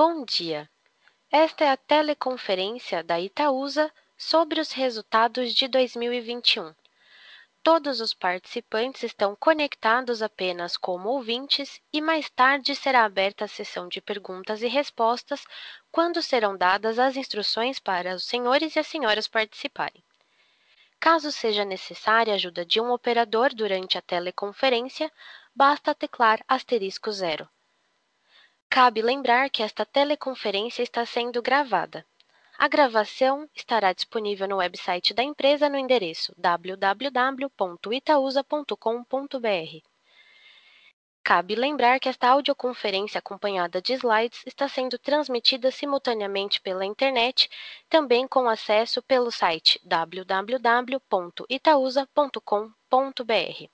Bom dia. Esta é a teleconferência da Itaúsa sobre os resultados de 2021. Todos os participantes estão conectados apenas como ouvintes e mais tarde será aberta a sessão de perguntas e respostas, quando serão dadas as instruções para os senhores e as senhoras participarem. Caso seja necessária a ajuda de um operador durante a teleconferência, basta teclar asterisco zero. Cabe lembrar que esta teleconferência está sendo gravada. A gravação estará disponível no website da empresa no endereço www.itausa.com.br. Cabe lembrar que esta audioconferência acompanhada de slides está sendo transmitida simultaneamente pela internet, também com acesso pelo site www.itausa.com.br.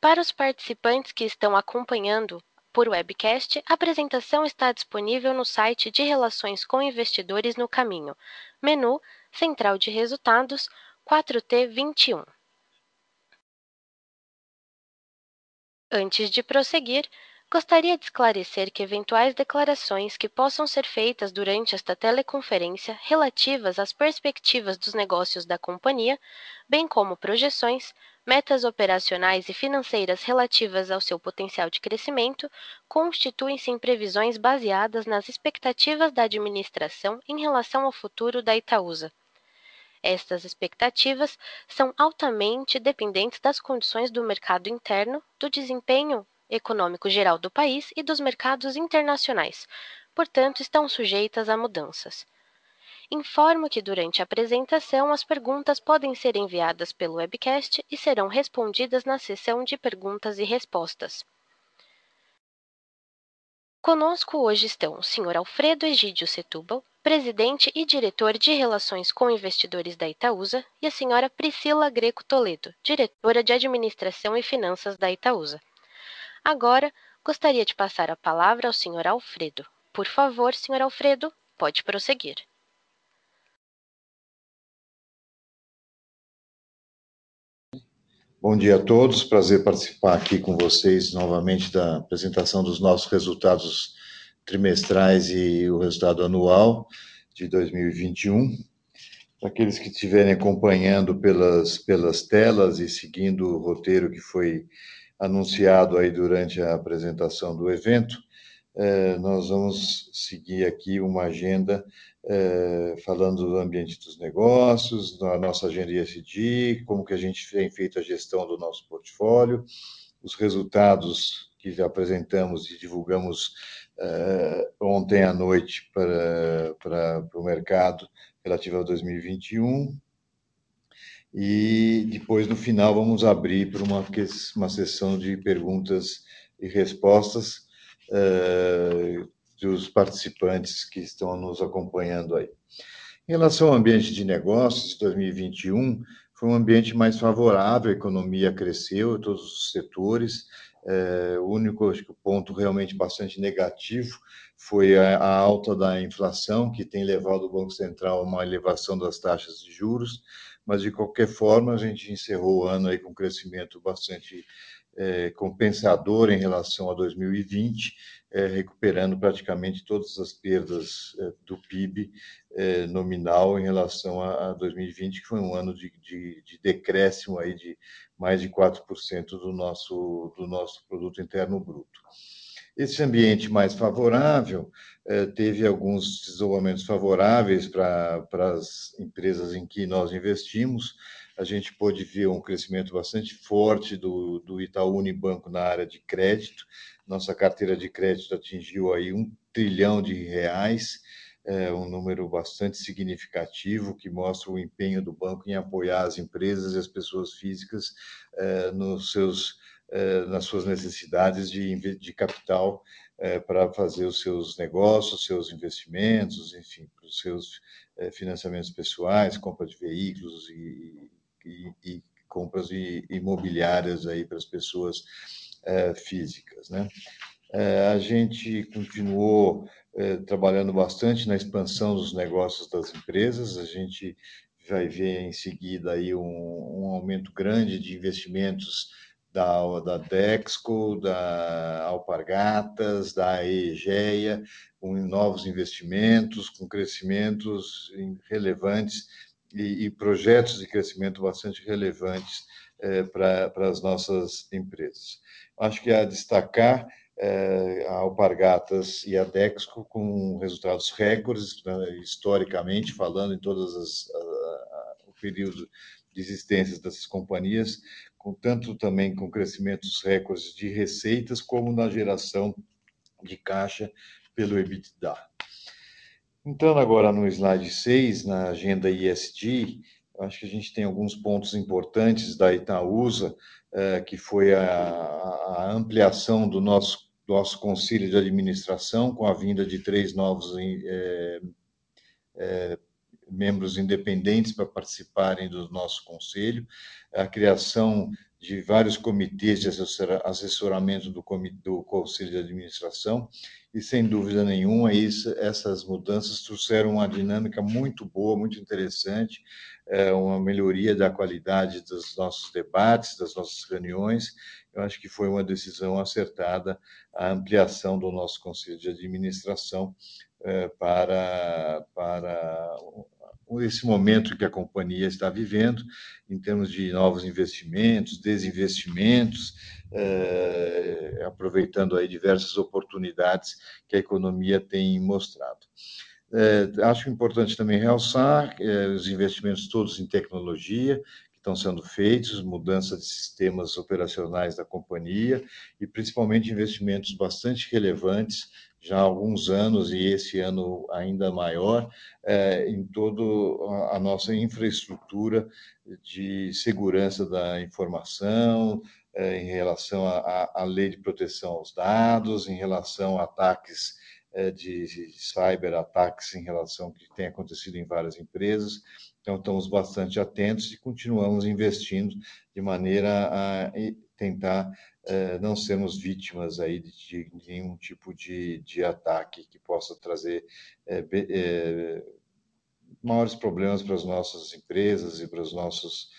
Para os participantes que estão acompanhando por webcast, a apresentação está disponível no site de Relações com Investidores no Caminho, menu Central de Resultados 4T21. Antes de prosseguir, gostaria de esclarecer que eventuais declarações que possam ser feitas durante esta teleconferência relativas às perspectivas dos negócios da companhia, bem como projeções, metas operacionais e financeiras relativas ao seu potencial de crescimento constituem-se em previsões baseadas nas expectativas da administração em relação ao futuro da Itaúsa. Estas expectativas são altamente dependentes das condições do mercado interno, do desempenho econômico geral do país e dos mercados internacionais, portanto, estão sujeitas a mudanças. Informo que durante a apresentação as perguntas podem ser enviadas pelo webcast e serão respondidas na sessão de perguntas e respostas. Conosco hoje estão o Sr. Alfredo Egídio Setúbal, presidente e diretor de Relações com Investidores da Itaúsa, e a Sra. Priscila Greco Toledo, diretora de Administração e Finanças da Itaúsa. Agora, gostaria de passar a palavra ao Sr. Alfredo. Por favor, Sr. Alfredo, pode prosseguir. Bom dia a todos, prazer participar aqui com vocês novamente da apresentação dos nossos resultados trimestrais e o resultado anual de 2021. Para aqueles que estiverem acompanhando pelas, pelas telas e seguindo o roteiro que foi anunciado aí durante a apresentação do evento, eh, nós vamos seguir aqui uma agenda é, falando do ambiente dos negócios, da nossa agenda ESG, como que a gente tem feito a gestão do nosso portfólio, os resultados que apresentamos e divulgamos é, ontem à noite para, para, para o mercado relativo a 2021. E depois, no final, vamos abrir para uma, uma sessão de perguntas e respostas. É, dos participantes que estão nos acompanhando aí. Em relação ao ambiente de negócios, 2021 foi um ambiente mais favorável, a economia cresceu em todos os setores. É, o único acho que, ponto realmente bastante negativo foi a, a, alta da inflação, que tem levado o Banco Central a uma elevação das taxas de juros, mas de qualquer forma a gente encerrou o ano aí com um crescimento bastante é, compensador em relação a 2020 é, recuperando praticamente todas as perdas é, do PIB é, nominal em relação a, a, 2020, que foi um ano de, de, de decréscimo aí de mais de 4% do nosso, do nosso produto interno bruto. Esse ambiente mais favorável é, teve alguns desenvolvimentos favoráveis para as empresas em que nós investimos. A gente pôde ver um crescimento bastante forte do, do Itaú Unibanco na área de crédito, nossa carteira de crédito atingiu aí um trilhão de reais, é um número bastante significativo que mostra o empenho do banco em apoiar as empresas e as pessoas físicas é, nos seus, nas suas necessidades de, de capital é, para fazer os seus negócios, seus investimentos, enfim, para os seus é, financiamentos pessoais, compra de veículos e, e, e compras imobiliárias aí para as pessoas físicas. Né? A gente continuou trabalhando bastante na expansão dos negócios das empresas, a gente vai ver em seguida aí um, um aumento grande de investimentos da, da Dexco, da Alpargatas, da EGEA, com novos investimentos, com crescimentos relevantes e, e projetos de crescimento bastante relevantes é, para as nossas empresas. Acho que a destacar é, a Alpargatas e a Dexco com resultados recordes, né, historicamente falando, em todos o período de existência dessas companhias, com tanto também com crescimentos recordes de receitas, como na geração de caixa pelo EBITDA. Entrando agora no slide 6, na agenda ISD, acho que a gente tem alguns pontos importantes da Itaúsa, é, que foi a, ampliação do nosso, nosso conselho de administração, com a vinda de três novos é, é, membros independentes para participarem do nosso conselho, a criação de vários comitês de assessoramento do, do Conselho de Administração, e sem dúvida nenhuma, isso, essas mudanças trouxeram uma dinâmica muito boa, muito interessante, é, uma melhoria da qualidade dos nossos debates, das nossas reuniões. Eu acho que foi uma decisão acertada a ampliação do nosso Conselho de Administração é, para, para esse momento que a companhia está vivendo, em termos de novos investimentos, desinvestimentos, é, aproveitando aí diversas oportunidades que a economia tem mostrado. É, acho importante também realçar é, os investimentos todos em tecnologia que estão sendo feitos, mudança de sistemas operacionais da companhia e principalmente investimentos bastante relevantes já há alguns anos e esse ano ainda maior é, em toda a nossa infraestrutura de segurança da informação, é, em relação à lei de proteção aos dados, em relação a ataques é, de, de cyberataques em relação ao que tem acontecido em várias empresas. Então, estamos bastante atentos e continuamos investindo de maneira a tentar eh, não sermos vítimas aí de, de nenhum tipo de, de ataque que possa trazer é, é, maiores problemas para as nossas empresas e para os nossos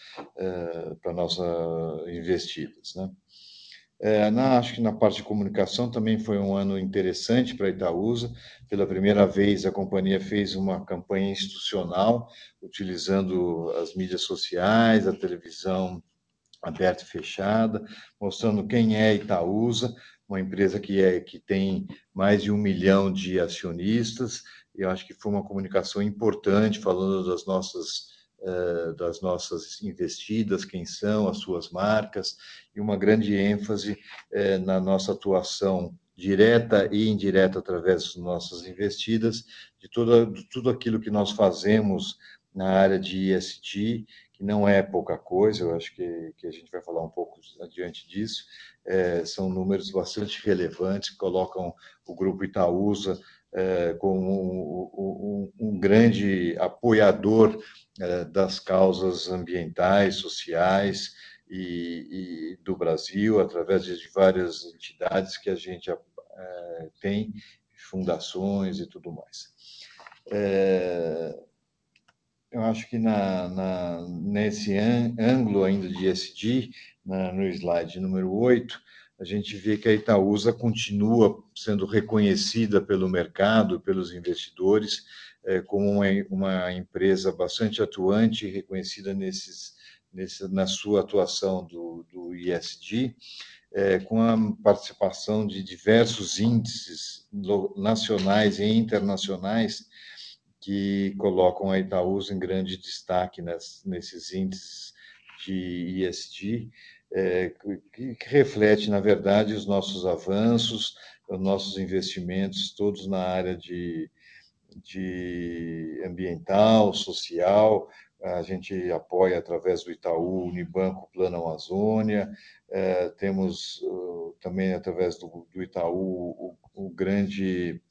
para nossas investidas, né? É, na, acho que na parte de comunicação também foi um ano interessante para a Itaúsa. Pela primeira vez, a companhia fez uma campanha institucional, utilizando as mídias sociais, a televisão aberta e fechada, mostrando quem é Itaúsa, uma empresa que, é, que tem mais de um milhão de acionistas, eu acho que foi uma comunicação importante, falando das nossas, uh, das nossas investidas, quem são, as suas marcas, e uma grande ênfase uh, na nossa atuação direta e indireta através das nossas investidas, de, toda, de tudo aquilo que nós fazemos na área de ESG, que não é pouca coisa, eu acho que, que a gente vai falar um pouco adiante disso, é, são números bastante relevantes, que colocam o Grupo Itaúsa é, como um, um, um, grande apoiador é, das causas ambientais, sociais e, e, do Brasil, através de várias entidades que a gente é, tem, fundações e tudo mais. É, eu acho que na, na, nesse ângulo ainda de na, no slide número 8, a gente vê que a Itaúsa continua sendo reconhecida pelo mercado, pelos investidores, é, como uma, uma, empresa bastante atuante reconhecida nesses, nesse, na sua atuação do, do ISD, é, com a participação de diversos índices nacionais e internacionais que colocam a Itaúsa em grande destaque nas, nesses índices de ESG, é, que, que, reflete, na verdade, os nossos avanços, os nossos investimentos, todos na área de, de ambiental, social. A gente apoia através do Itaú, Unibanco, Plano Amazônia. É, temos uh, também, através do, do Itaú, o, o grande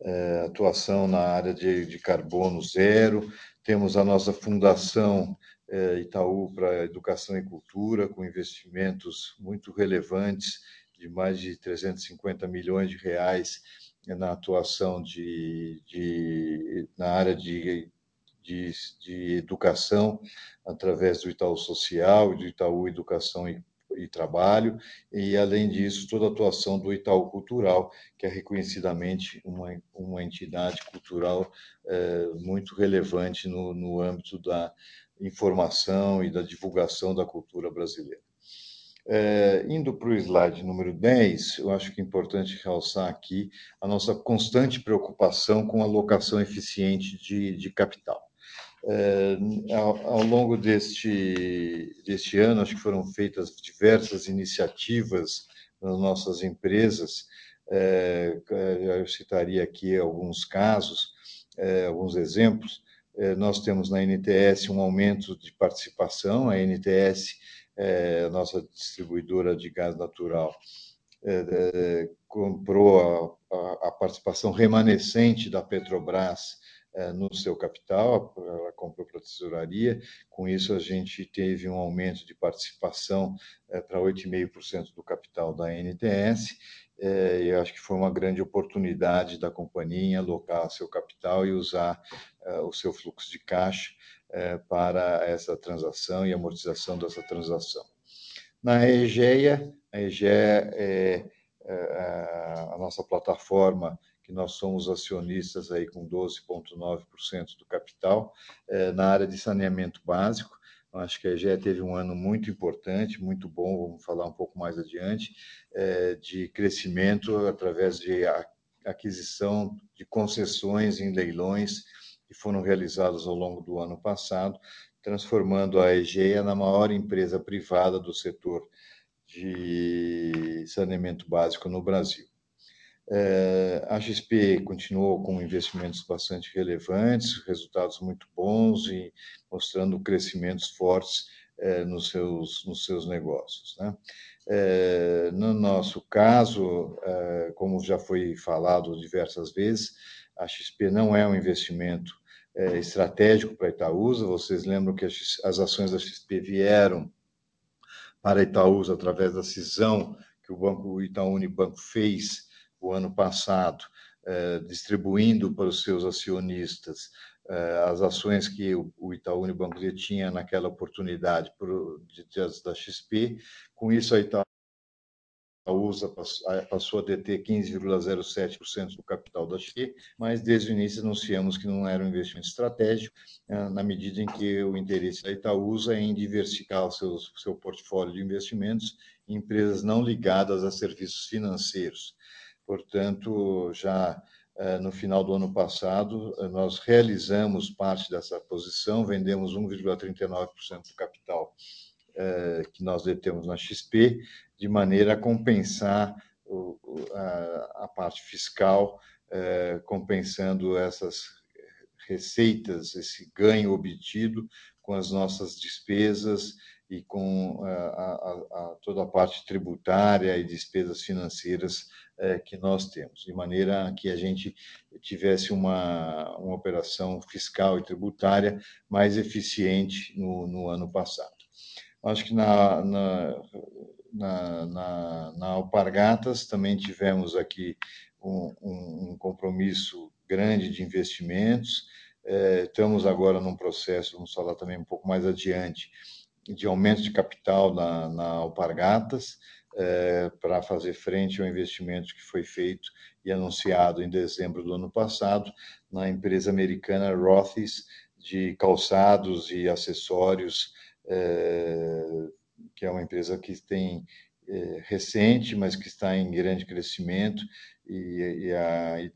é, atuação na área de, de, carbono zero, temos a nossa fundação é, Itaú para Educação e Cultura, com investimentos muito relevantes, de mais de 350 milhões de reais na atuação de, de na área de, de, de, educação, através do Itaú Social e do Itaú Educação e, e Trabalho, e, além disso, toda a atuação do Itaú Cultural, que é reconhecidamente uma, uma entidade cultural é, muito relevante no, no âmbito da informação e da divulgação da cultura brasileira. É, indo para o slide número 10, eu acho que é importante realçar aqui a nossa constante preocupação com a alocação eficiente de, de capital. É, ao, longo deste, deste ano, acho que foram feitas diversas iniciativas nas nossas empresas. É, eu citaria aqui alguns casos, é, alguns exemplos. Nós temos na NTS um aumento de participação, a NTS nossa distribuidora de gás natural, comprou a, participação remanescente da Petrobras no seu capital, ela comprou para a tesouraria, com isso a gente teve um aumento de participação é, para 8,5% do capital da NTS, é, eu acho que foi uma grande oportunidade da companhia alocar seu capital e usar o seu fluxo de caixa é, para essa transação e amortização dessa transação. Na EGEA, a EGEA é, é a nossa plataforma que nós somos acionistas aí com 12,9% do capital é, na área de saneamento básico. Acho que a EGEA teve um ano muito importante, muito bom, vamos falar um pouco mais adiante, é, de crescimento através de aquisição de concessões em leilões que foram realizados ao longo do ano passado, transformando a EGEA na maior empresa privada do setor de saneamento básico no Brasil. É, a XP continuou com investimentos bastante relevantes, resultados muito bons e mostrando crescimentos fortes é, nos, seus, nos seus negócios. Né? É, no nosso caso, como já foi falado diversas vezes, a XP não é um investimento é, estratégico para Itaúsa. Vocês lembram que as, as ações da XP vieram para Itaúsa através da cisão que o Banco Itaú Unibanco fez o ano passado, é, distribuindo para os seus acionistas é, as ações que o Itaú Unibanco detinha naquela oportunidade por, de, de, da XP. Com isso, a Itaú passou a deter 15,07% do capital da XP, mas desde o início anunciamos que não era um investimento estratégico, eh, na medida em que o interesse da Itaúsa é em diversificar o seu, seu portfólio de investimentos em empresas não ligadas a serviços financeiros. Portanto, já eh, no final do ano passado, eh, nós realizamos parte dessa posição, vendemos 1,39% do capital que nós detemos na XP, de maneira a compensar a, a, parte fiscal, compensando essas receitas, esse ganho obtido com as nossas despesas e com a, a, toda a parte tributária e despesas financeiras é, que nós temos, de maneira que a gente tivesse uma, uma operação fiscal e tributária mais eficiente no, no ano passado. Acho que na, na na, na, na Alpargatas também tivemos aqui um, um, um compromisso grande de investimentos. É, estamos agora num processo, vamos falar também um pouco mais adiante, de aumento de capital na, na Alpargatas, é, para fazer frente ao investimento que foi feito e anunciado em dezembro do ano passado na empresa americana Rothy's de calçados e acessórios é, que é uma empresa que tem é, recente, mas que está em grande crescimento, e, e a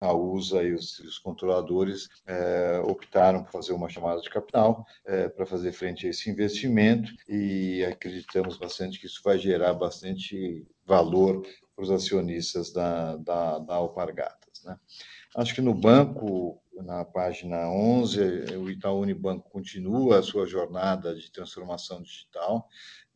a USA e os, os controladores é, optaram por fazer uma chamada de capital é, para fazer frente a esse investimento e acreditamos bastante que isso vai gerar bastante valor para os acionistas da, da, da Alpargatas. Né? Acho que no banco, na página 11, o Itaú Unibanco continua a sua jornada de transformação digital,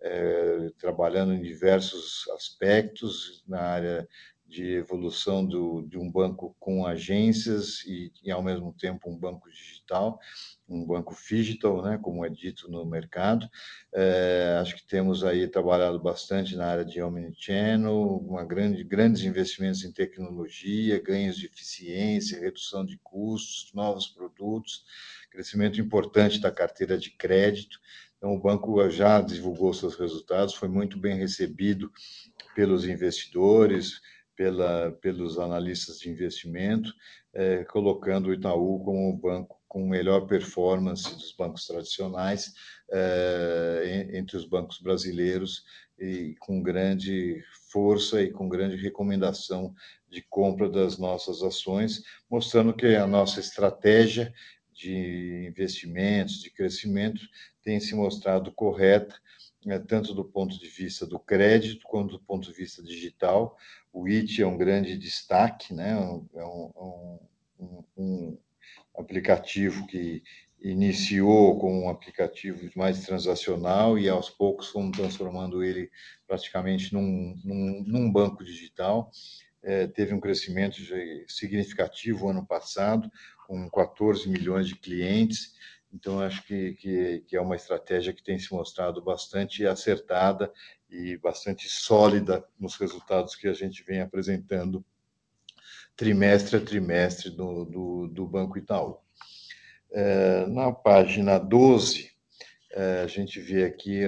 é, trabalhando em diversos aspectos na área de evolução do, de um banco com agências e, e, ao mesmo tempo, um banco digital, um banco digital, né, como é dito no mercado. É, acho que temos aí trabalhado bastante na área de omnichannel, uma grande, grandes investimentos em tecnologia, ganhos de eficiência, redução de custos, novos produtos, crescimento importante da carteira de crédito, Então, o banco já divulgou seus resultados, foi muito bem recebido pelos investidores, pela, pelos analistas de investimento, é, colocando o Itaú como o banco com melhor performance dos bancos tradicionais é, entre os bancos brasileiros e com grande força e com grande recomendação de compra das nossas ações, mostrando que a nossa estratégia de investimentos, de crescimento, tem se mostrado correta, tanto do ponto de vista do crédito quanto do ponto de vista digital. O IT é um grande destaque, né? é um, é um, um aplicativo que iniciou com um aplicativo mais transacional e aos poucos fomos transformando ele praticamente num, num, num banco digital. É, teve um crescimento significativo ano passado, com 14 milhões de clientes. Então, acho que, que, que, é uma estratégia que tem se mostrado bastante acertada e bastante sólida nos resultados que a gente vem apresentando trimestre a trimestre do, do, do Banco Itaú. É, na página 12, é, a gente vê aqui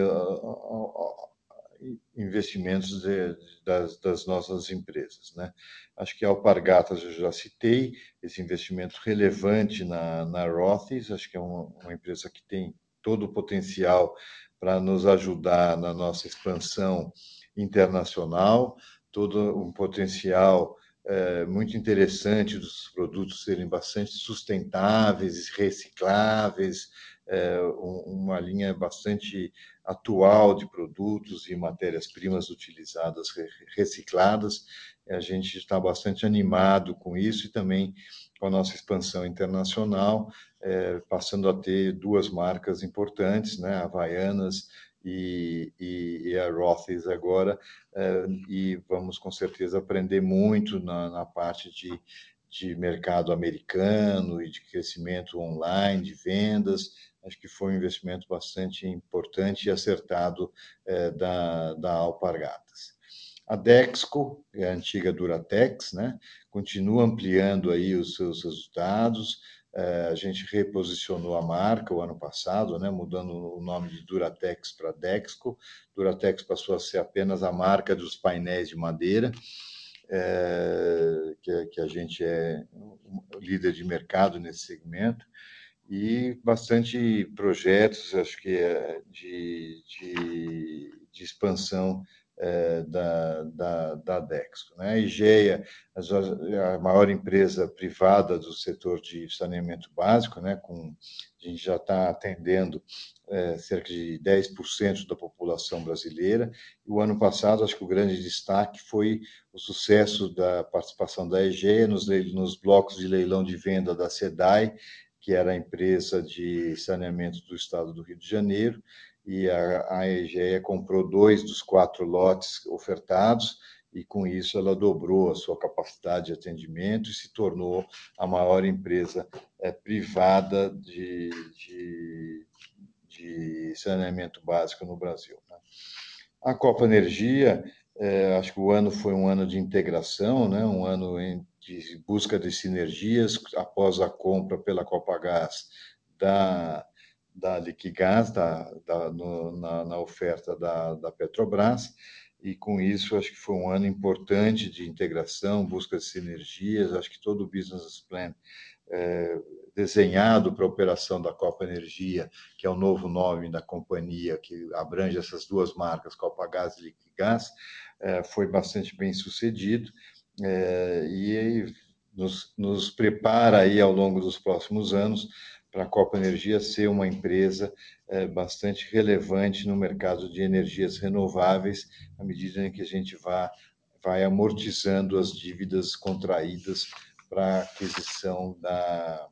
investimentos de, das, das, nossas empresas. Né? Acho que a Alpargatas eu já citei, esse investimento relevante na, na Rothes, acho que é uma, uma empresa que tem todo o potencial para nos ajudar na nossa expansão internacional, todo um potencial é, muito interessante dos produtos serem bastante sustentáveis, recicláveis, é, uma linha bastante atual de produtos e matérias-primas utilizadas recicladas. A gente está bastante animado com isso e também com a nossa expansão internacional, é, passando a ter duas marcas importantes, né, Havaianas e, e, e a Rothes agora, é, e vamos com certeza aprender muito na, na parte de, de mercado americano e de crescimento online, de vendas, acho que foi um investimento bastante importante e acertado é, da, da Alpargatas. A Dexco, é a antiga Duratex, né, continua ampliando aí os seus resultados. É, a gente reposicionou a marca o ano passado, né, mudando o nome de Duratex para Dexco. Duratex passou a ser apenas a marca dos painéis de madeira. É, que, que, a gente é líder de mercado nesse segmento e bastante projetos, acho que é, de, de, de expansão é, da, da, da Dexco. Né? A IGEA, a maior empresa privada do setor de saneamento básico, né? Com, a gente já está atendendo é, cerca de 10% da população brasileira. O ano passado, acho que o grande destaque foi o sucesso da participação da IGEA nos, nos blocos de leilão de venda da SEDAI, que era a empresa de saneamento do estado do Rio de Janeiro, e a, a EGEA comprou dois dos quatro lotes ofertados, e com isso ela dobrou a sua capacidade de atendimento e se tornou a maior empresa é, privada de, de, de, saneamento básico no Brasil. Né? A Copa Energia, é, acho que o ano foi um ano de integração, né? um ano em de busca de sinergias após a compra pela Copagás da, da Liquigás, da, da, no, na, na, oferta da, da Petrobras, e com isso acho que foi um ano importante de integração, busca de sinergias, acho que todo o business plan é, desenhado para a operação da Copa Energia, que é o novo nome da companhia que abrange essas duas marcas, Copagás e Liquigás, é, foi bastante bem sucedido é, e nos, nos prepara aí ao longo dos próximos anos para a Copa Energia ser uma empresa é, bastante relevante no mercado de energias renováveis, à medida em que a gente vá, vai amortizando as dívidas contraídas para a aquisição da,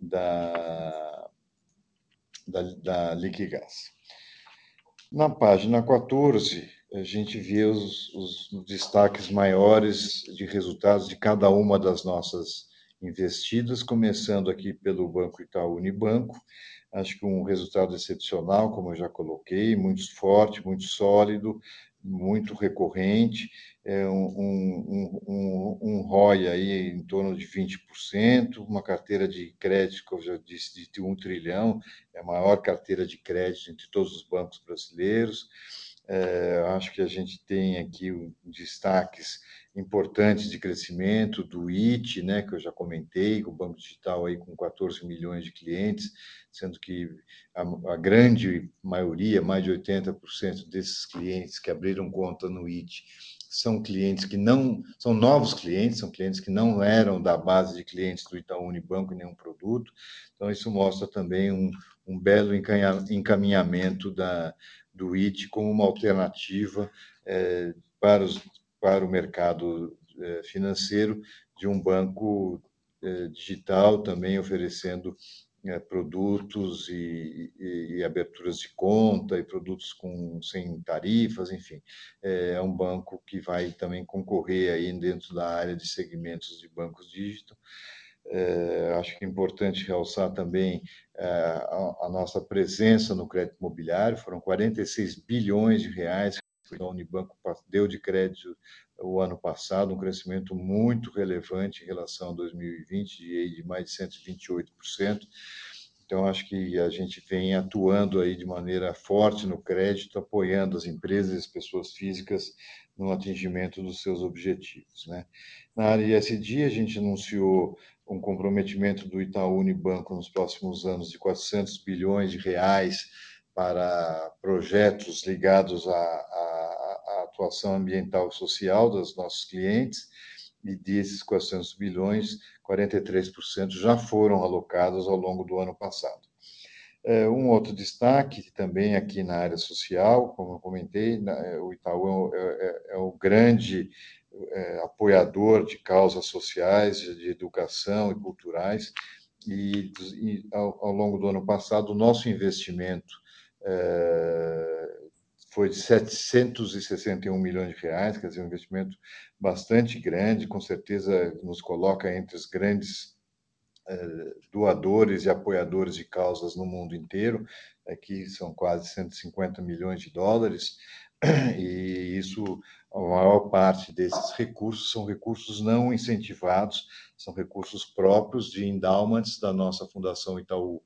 da, da, da Liquigás. Na página 14, a gente vê os, os destaques maiores de resultados de cada uma das nossas investidas, começando aqui pelo Banco Itaú Unibanco. Acho que um resultado excepcional, como eu já coloquei, muito forte, muito sólido, muito recorrente, é um, um, um, um ROI aí em torno de 20%, uma carteira de crédito, que eu já disse, de 1 trilhão, é a maior carteira de crédito entre todos os bancos brasileiros. É, acho que a gente tem aqui destaques importantes de crescimento do IT, né, que eu já comentei, o Banco Digital aí com 14 milhões de clientes, sendo que a, a grande maioria, mais de 80% desses clientes que abriram conta no IT são clientes que não são novos clientes, são clientes que não eram da base de clientes do Itaú Unibanco em nenhum produto. Então isso mostra também um, um belo encaminhamento da, do IT como uma alternativa é, para os para o mercado eh, financeiro de um banco eh, digital também oferecendo produtos e, e, e, aberturas de conta e produtos com sem tarifas, enfim, é um banco que vai também concorrer aí dentro da área de segmentos de bancos digital. É, acho que é importante realçar também é, a, a, nossa presença no crédito imobiliário, foram 46 bilhões de reais que a Unibanco deu de crédito o ano passado, um crescimento muito relevante em relação a 2020, de, de mais de 128%. Então, acho que a gente vem atuando aí de maneira forte no crédito, apoiando as empresas e as pessoas físicas no atingimento dos seus objetivos. Né? Na área ISD, a gente anunciou um comprometimento do Itaú Unibanco nos próximos anos de 400 bilhões de reais para projetos ligados à, à, à atuação ambiental e social dos nossos clientes, e desses 400 bilhões, 43% já foram alocados ao longo do ano passado. É, um outro destaque também aqui na área social, como eu comentei, é, o Itaú é, é, é o grande apoiador de causas sociais, de educação e culturais, e, ao, longo do ano passado, o nosso investimento foi de 761 milhões de reais, quer dizer, um investimento bastante grande, com certeza nos coloca entre os grandes é, doadores e apoiadores de causas no mundo inteiro. Aqui são quase 150 milhões de dólares, e isso, a maior parte desses recursos são recursos não incentivados, são recursos próprios de endowments da nossa Fundação Itaú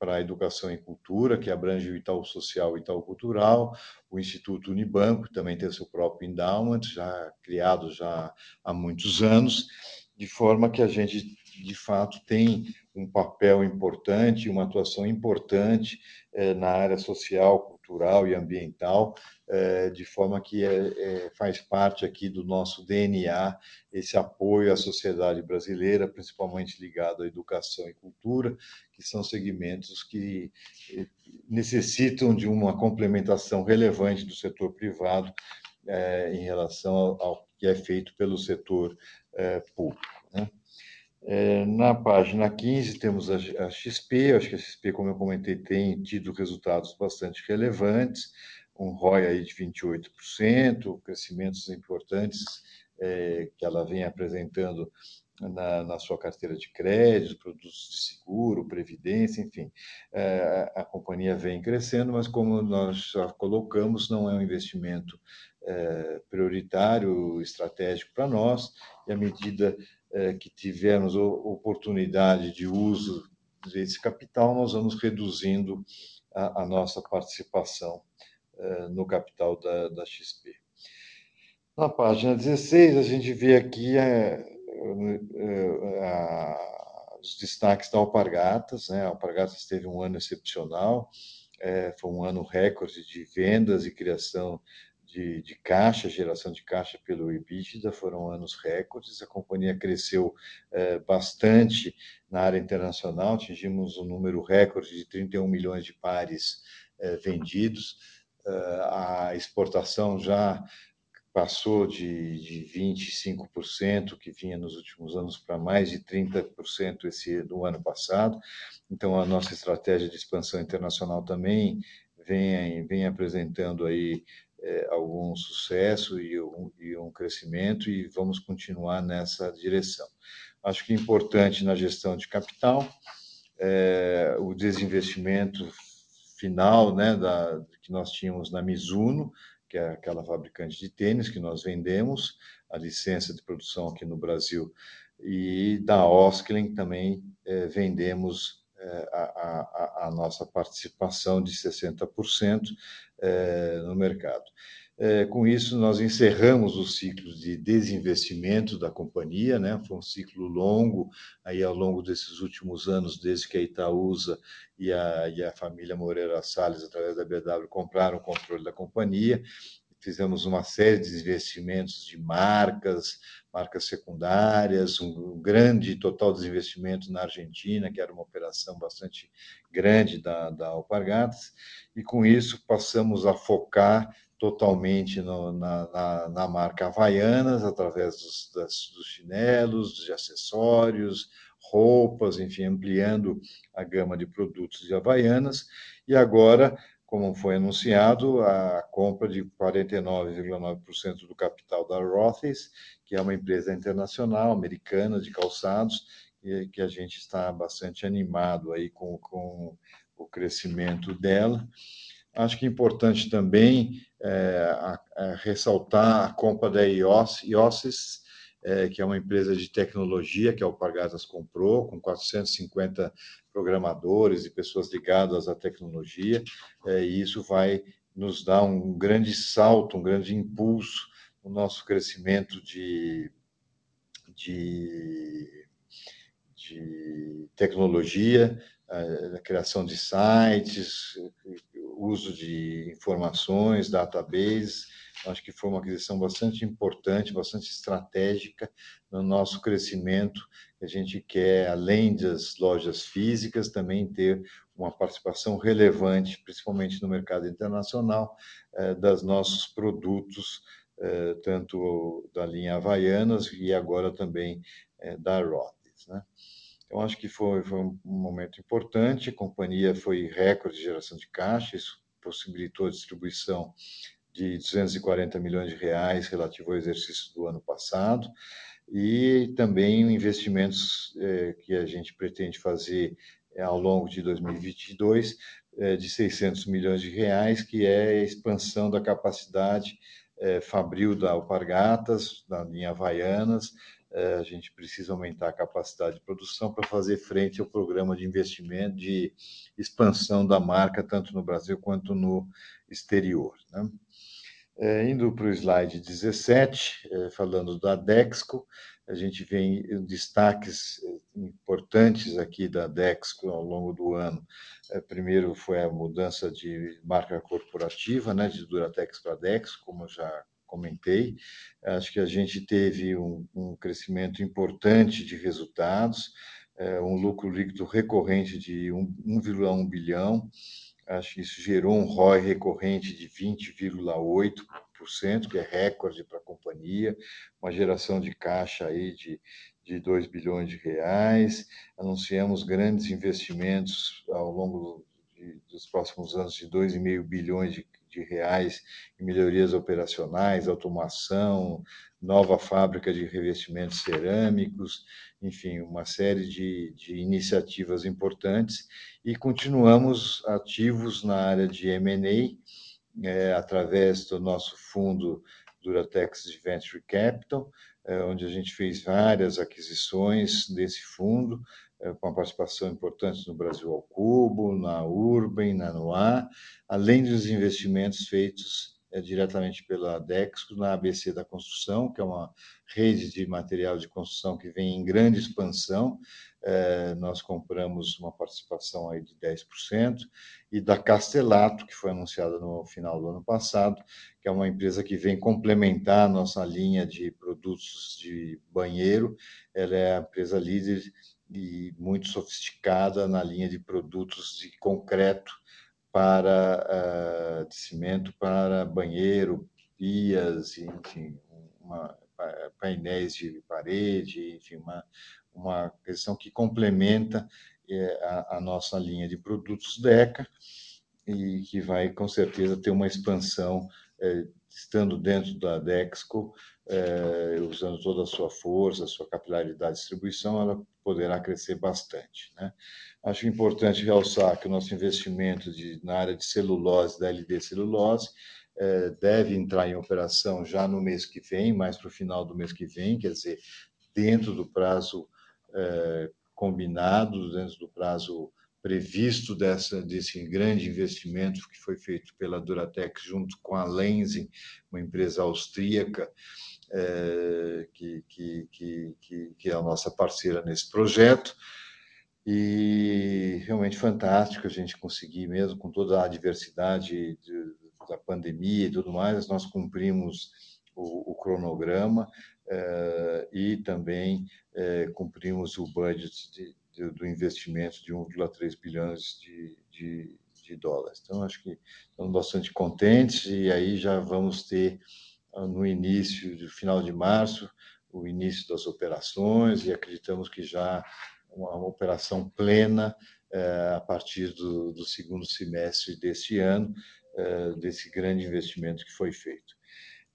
para Educação e Cultura, que abrange o Itaú Social e Itaú Cultural, o Instituto Unibanco, também tem seu próprio endowment, já criado já há muitos anos, de forma que a gente, de fato, tem um papel importante, uma atuação importante eh, na área social, cultural e ambiental, é, de forma que é, é, faz parte aqui do nosso DNA esse apoio à sociedade brasileira, principalmente ligado à educação e cultura, que são segmentos que necessitam de uma complementação relevante do setor privado em relação ao, que é feito pelo setor público. Né? É, na página 15 temos a, a XP, acho que a XP, como eu comentei, tem tido resultados bastante relevantes, um ROI aí de 28%, crescimentos importantes é, que ela vem apresentando na, na, sua carteira de crédito, produtos de seguro, previdência, enfim. É, a companhia vem crescendo, mas como nós já colocamos, não é um investimento é, prioritário, estratégico para nós, e à medida que tivermos oportunidade de uso desse capital, nós vamos reduzindo a, a nossa participação é, no capital da, da, XP. Na página 16, a gente vê aqui é, os destaques da Alpargatas. Né? A Alpargatas teve um ano excepcional, é, foi um ano recorde de vendas e criação de, de, caixa, geração de caixa pelo EBITDA, foram anos recordes. A companhia cresceu é, bastante na área internacional, atingimos um número recorde de 31 milhões de pares é, vendidos. É, a exportação já passou de, de 25%, que vinha nos últimos anos, para mais de 30% esse do ano passado. Então, a nossa estratégia de expansão internacional também vem, vem apresentando aí é, algum sucesso e um, e um crescimento e vamos continuar nessa direção. Acho que é importante na gestão de capital é, o desinvestimento final né, da, que nós tínhamos na Mizuno, que é aquela fabricante de tênis que nós vendemos, a licença de produção aqui no Brasil, e da Osklen também é, vendemos a, a, a, nossa participação de 60% é, no mercado. É, com isso, nós encerramos o ciclo de desinvestimento da companhia, né? Foi um ciclo longo, aí ao longo desses últimos anos, desde que a Itaúsa e a, e a família Moreira Salles, através da BW, compraram o controle da companhia. Fizemos uma série de investimentos de marcas, marcas secundárias, um grande total desinvestimento na Argentina, que era uma operação bastante grande da, da Alpargatas, e com isso passamos a focar totalmente no, na, na, na, marca Havaianas, através dos, das, dos chinelos, de acessórios, roupas, enfim, ampliando a gama de produtos de Havaianas. E agora, como foi anunciado, a compra de 49,9% do capital da Rothes, que é uma empresa internacional, americana, de calçados, e que a gente está bastante animado aí com, com o crescimento dela. Acho que é importante também é, a, a ressaltar a compra da IOS, IOSIS, é, que é uma empresa de tecnologia que a Alpargatas comprou, com 450 programadores e pessoas ligadas à tecnologia, é, e isso vai nos dar um grande salto, um grande impulso no nosso crescimento de, de, de tecnologia, a, criação de sites, uso de informações, databases. Acho que foi uma aquisição bastante importante, bastante estratégica no nosso crescimento. A gente quer, além das lojas físicas, também ter uma participação relevante, principalmente no mercado internacional, eh, das nossos produtos, eh, tanto da linha Havaianas e agora também eh, da Rhodes. Né? Então, acho que foi, foi um momento importante. A companhia foi recorde de geração de caixa, isso possibilitou a distribuição de 240 milhões de reais relativo ao exercício do ano passado e também investimentos eh, que a gente pretende fazer eh, ao longo de 2022 eh, de 600 milhões de reais, que é a expansão da capacidade fabril da Alpargatas, da linha Havaianas, a gente precisa aumentar a capacidade de produção para fazer frente ao programa de investimento, de expansão da marca, tanto no Brasil quanto no exterior. Né? É, indo para o slide 17, é, falando da Dexco, a gente vê destaques importantes aqui da Dexco ao longo do ano. primeiro foi a mudança de marca corporativa, né, de Duratex para Dexco, como eu já comentei. Acho que a gente teve um, um crescimento importante de resultados, é, um lucro líquido recorrente de 1,1 bilhão. Acho que isso gerou um ROI recorrente de 20,8%, que é recorde para a companhia, uma geração de caixa aí de, de 2 bilhões de reais. Anunciamos grandes investimentos ao longo de, dos próximos anos de 2,5 bilhões de de reais em melhorias operacionais, automação, nova fábrica de revestimentos cerâmicos, enfim, uma série de, de iniciativas importantes. E continuamos ativos na área de M&A, é, através do nosso fundo Duratex Venture Capital, é, onde a gente fez várias aquisições desse fundo, com a participação importante no Brasil ao Cubo, na Urban, na Noa, além dos investimentos feitos é, diretamente pela Dexco na ABC da Construção, que é uma rede de material de construção que vem em grande expansão. É, nós compramos uma participação aí de 10%, e da Castelato, que foi anunciada no final do ano passado, que é uma empresa que vem complementar a nossa linha de produtos de banheiro. Ela é a empresa líder e muito sofisticada na linha de produtos de concreto para uh, de cimento para banheiro, pias, enfim, uma, painéis de parede, enfim, uma, uma questão que complementa é, a, a, nossa linha de produtos DECA e que vai com certeza ter uma expansão estando dentro da Dexco, é, usando toda a sua força, a sua capilaridade de distribuição, ela poderá crescer bastante. Né? Acho importante realçar que o nosso investimento de, na área de celulose, da LD Celulose, deve entrar em operação já no mês que vem, mais para o final do mês que vem, quer dizer, dentro do prazo combinado, dentro do prazo previsto dessa, desse grande investimento que foi feito pela Duratex junto com a Lenzing, uma empresa austríaca, é, que, que, que, que, é a nossa parceira nesse projeto. E realmente fantástico a gente conseguir, mesmo com toda a adversidade de, da pandemia e tudo mais, nós cumprimos o, o cronograma é, e também é, cumprimos o budget de, do investimento de 1,3 bilhões de, de, de, dólares. Então, acho que estamos bastante contentes e aí já vamos ter, ah, no início, do final de março, o início das operações e acreditamos que já uma, uma operação plena é, a partir do, do, segundo semestre deste ano, é, desse grande investimento que foi feito.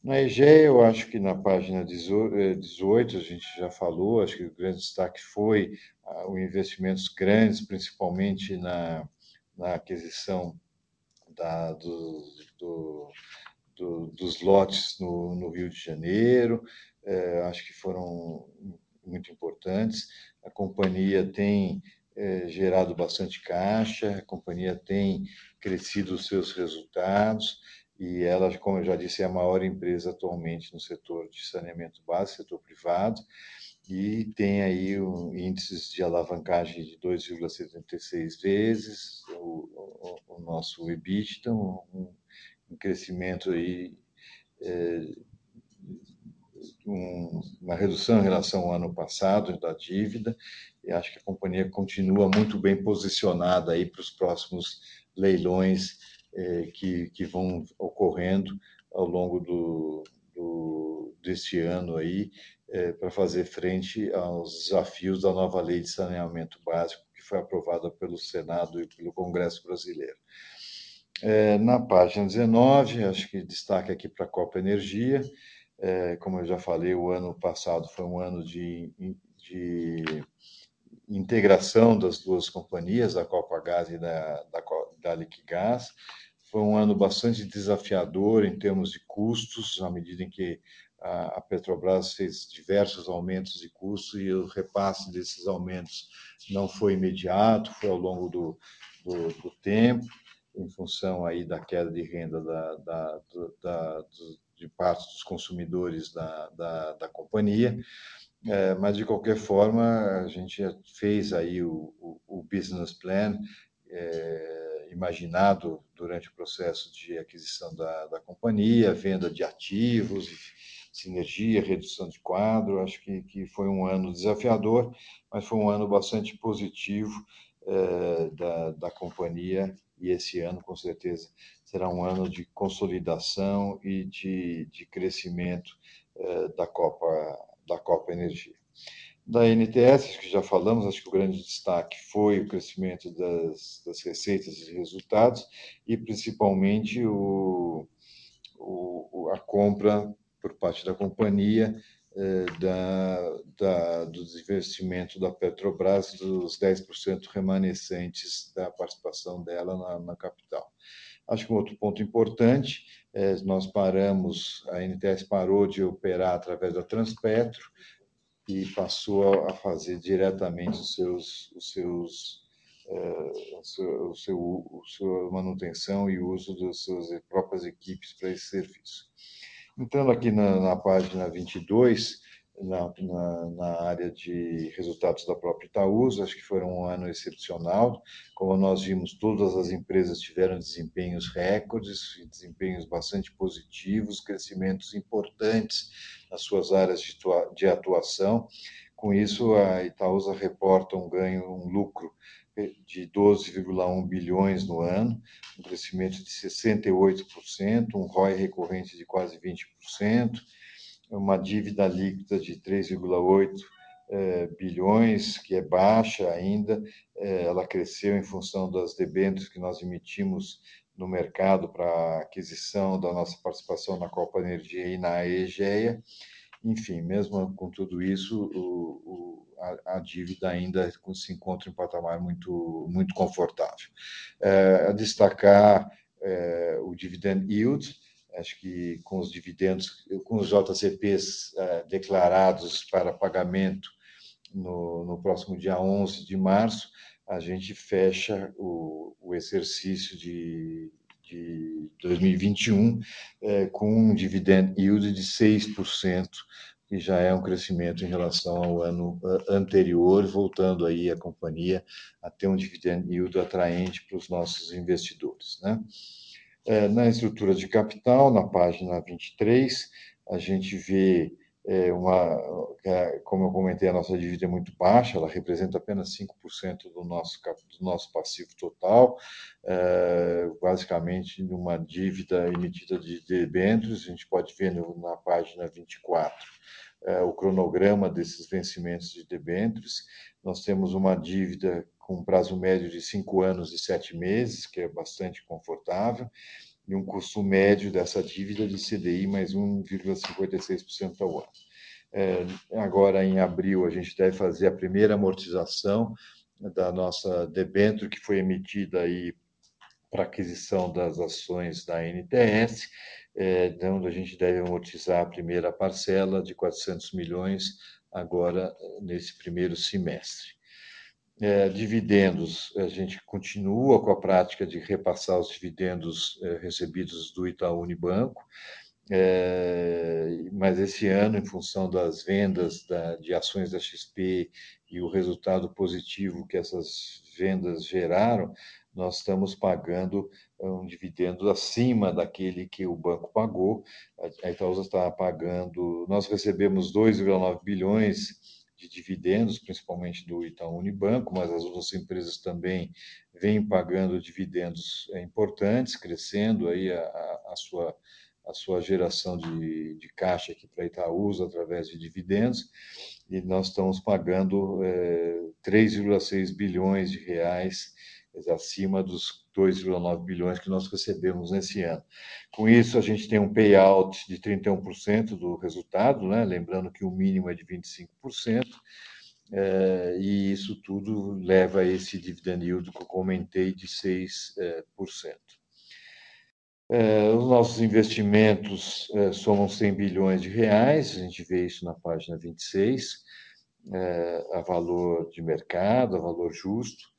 Na EGEA, eu acho que na página 18 a gente já falou, acho que o grande destaque foi ah, o investimentos grandes, principalmente na, na aquisição da, do, do, do, dos lotes no, no, Rio de Janeiro, é, acho que foram muito importantes. A companhia tem é, gerado bastante caixa, a companhia tem crescido os seus resultados e ela, como eu já disse, é a maior empresa atualmente no setor de saneamento básico, setor privado, e tem aí um, índices de alavancagem de 2,76 vezes o, o, o, nosso EBITDA, um, um crescimento aí, é, um, uma redução em relação ao ano passado da dívida, e acho que a companhia continua muito bem posicionada aí para os próximos leilões que, que vão ocorrendo ao longo do, do ano aí é, para fazer frente aos desafios da nova lei de saneamento básico que foi aprovada pelo Senado e pelo Congresso brasileiro. É, na página 19, acho que destaque aqui para a Copa Energia. É, como eu já falei, o ano passado foi um ano de, de integração das duas companhias, da Copa Gás e da, da, da Liquigás. Foi um ano bastante desafiador em termos de custos, à medida em que a Petrobras fez diversos aumentos de custo e o repasse desses aumentos não foi imediato, foi ao longo do, do, do tempo, em função aí da queda de renda da, da, da, de parte dos consumidores da, companhia. É, mas, de qualquer forma, a gente fez aí o, o, o business plan, é, imaginado durante o processo de aquisição da, da companhia, venda de ativos, sinergia, redução de quadro. Acho que, que foi um ano desafiador, mas foi um ano bastante positivo eh, da, da companhia e esse ano, com certeza, será um ano de consolidação e de, de crescimento eh, da Copa da Copa Energia. Da NTS, que já falamos, acho que o grande destaque foi o crescimento das, das receitas e resultados, e principalmente o, o, a compra por parte da companhia eh, da, da, do investimento da Petrobras, dos 10% remanescentes da participação dela na, na capital. Acho que um outro ponto importante, é, nós paramos, a NTS parou de operar através da Transpetro, e passou a fazer diretamente os seus, os seus, uh, o seu, o seu, sua manutenção e uso das suas próprias equipes para esse serviço. Entrando aqui na, na página 22, na, na, na, área de resultados da própria Itaúsa, acho que foi um ano excepcional. Como nós vimos, todas as empresas tiveram desempenhos recordes, desempenhos bastante positivos, crescimentos importantes nas suas áreas de atuação. Com isso, a Itaúsa reporta um ganho, um lucro de 12,1 bilhões no ano, um crescimento de 68%, um ROI recorrente de quase 20%, uma dívida líquida de 3,8 é, bilhões, que é baixa ainda, é, ela cresceu em função das debêntures que nós emitimos no mercado para aquisição da nossa participação na Copa Energia e na EGEA. Enfim, mesmo com tudo isso, o, o, a, a, dívida ainda se encontra em um patamar muito, muito confortável. É, a destacar o dividend yield, acho que com os dividendos, com os JCPs declarados para pagamento no, no próximo dia 11 de março, a gente fecha o, o exercício de, de 2021 é, com um dividend yield de 6%, que já é um crescimento em relação ao ano anterior, voltando aí a companhia a ter um dividend yield atraente para os nossos investidores. Né? É, na estrutura de capital, na página 23, a gente vê é uma, é, como eu comentei, a nossa dívida é muito baixa, ela representa apenas 5% do nosso, do nosso passivo total, é, basicamente numa dívida emitida de debêntures, a gente pode ver no, na página 24 é, o cronograma desses vencimentos de debêntures. Nós temos uma dívida com prazo médio de 5 anos e 7 meses, que é bastante confortável, e um custo médio dessa dívida de CDI mais 1,56% ao ano. É, agora, em abril, a gente deve fazer a primeira amortização da nossa debênture, que foi emitida aí para aquisição das ações da NTS, é, então a gente deve amortizar a primeira parcela de 400 milhões agora nesse primeiro semestre é, dividendos, a gente continua com a prática de repassar os dividendos é, recebidos do Itaú Unibanco, é, mas esse ano, em função das vendas da, de ações da XP e o resultado positivo que essas vendas geraram, nós estamos pagando um dividendo acima daquele que o banco pagou. A Itaúsa está pagando, nós recebemos 2,9 bilhões de dividendos, principalmente do Itaú Unibanco, mas as outras empresas também vêm pagando dividendos é, importantes, crescendo aí a, a sua a sua geração de, de caixa aqui para Itaúsa através de dividendos, e nós estamos pagando é, 3,6 bilhões de reais acima dos 2,9 bilhões que nós recebemos nesse ano. Com isso, a gente tem um payout de 31% do resultado, né? lembrando que o mínimo é de 25%, é, e isso tudo leva a esse dividend yield que eu comentei de 6%. É, os nossos investimentos é, somam 100 bilhões de reais, a gente vê isso na página 26, é, a valor de mercado, a valor justo, é,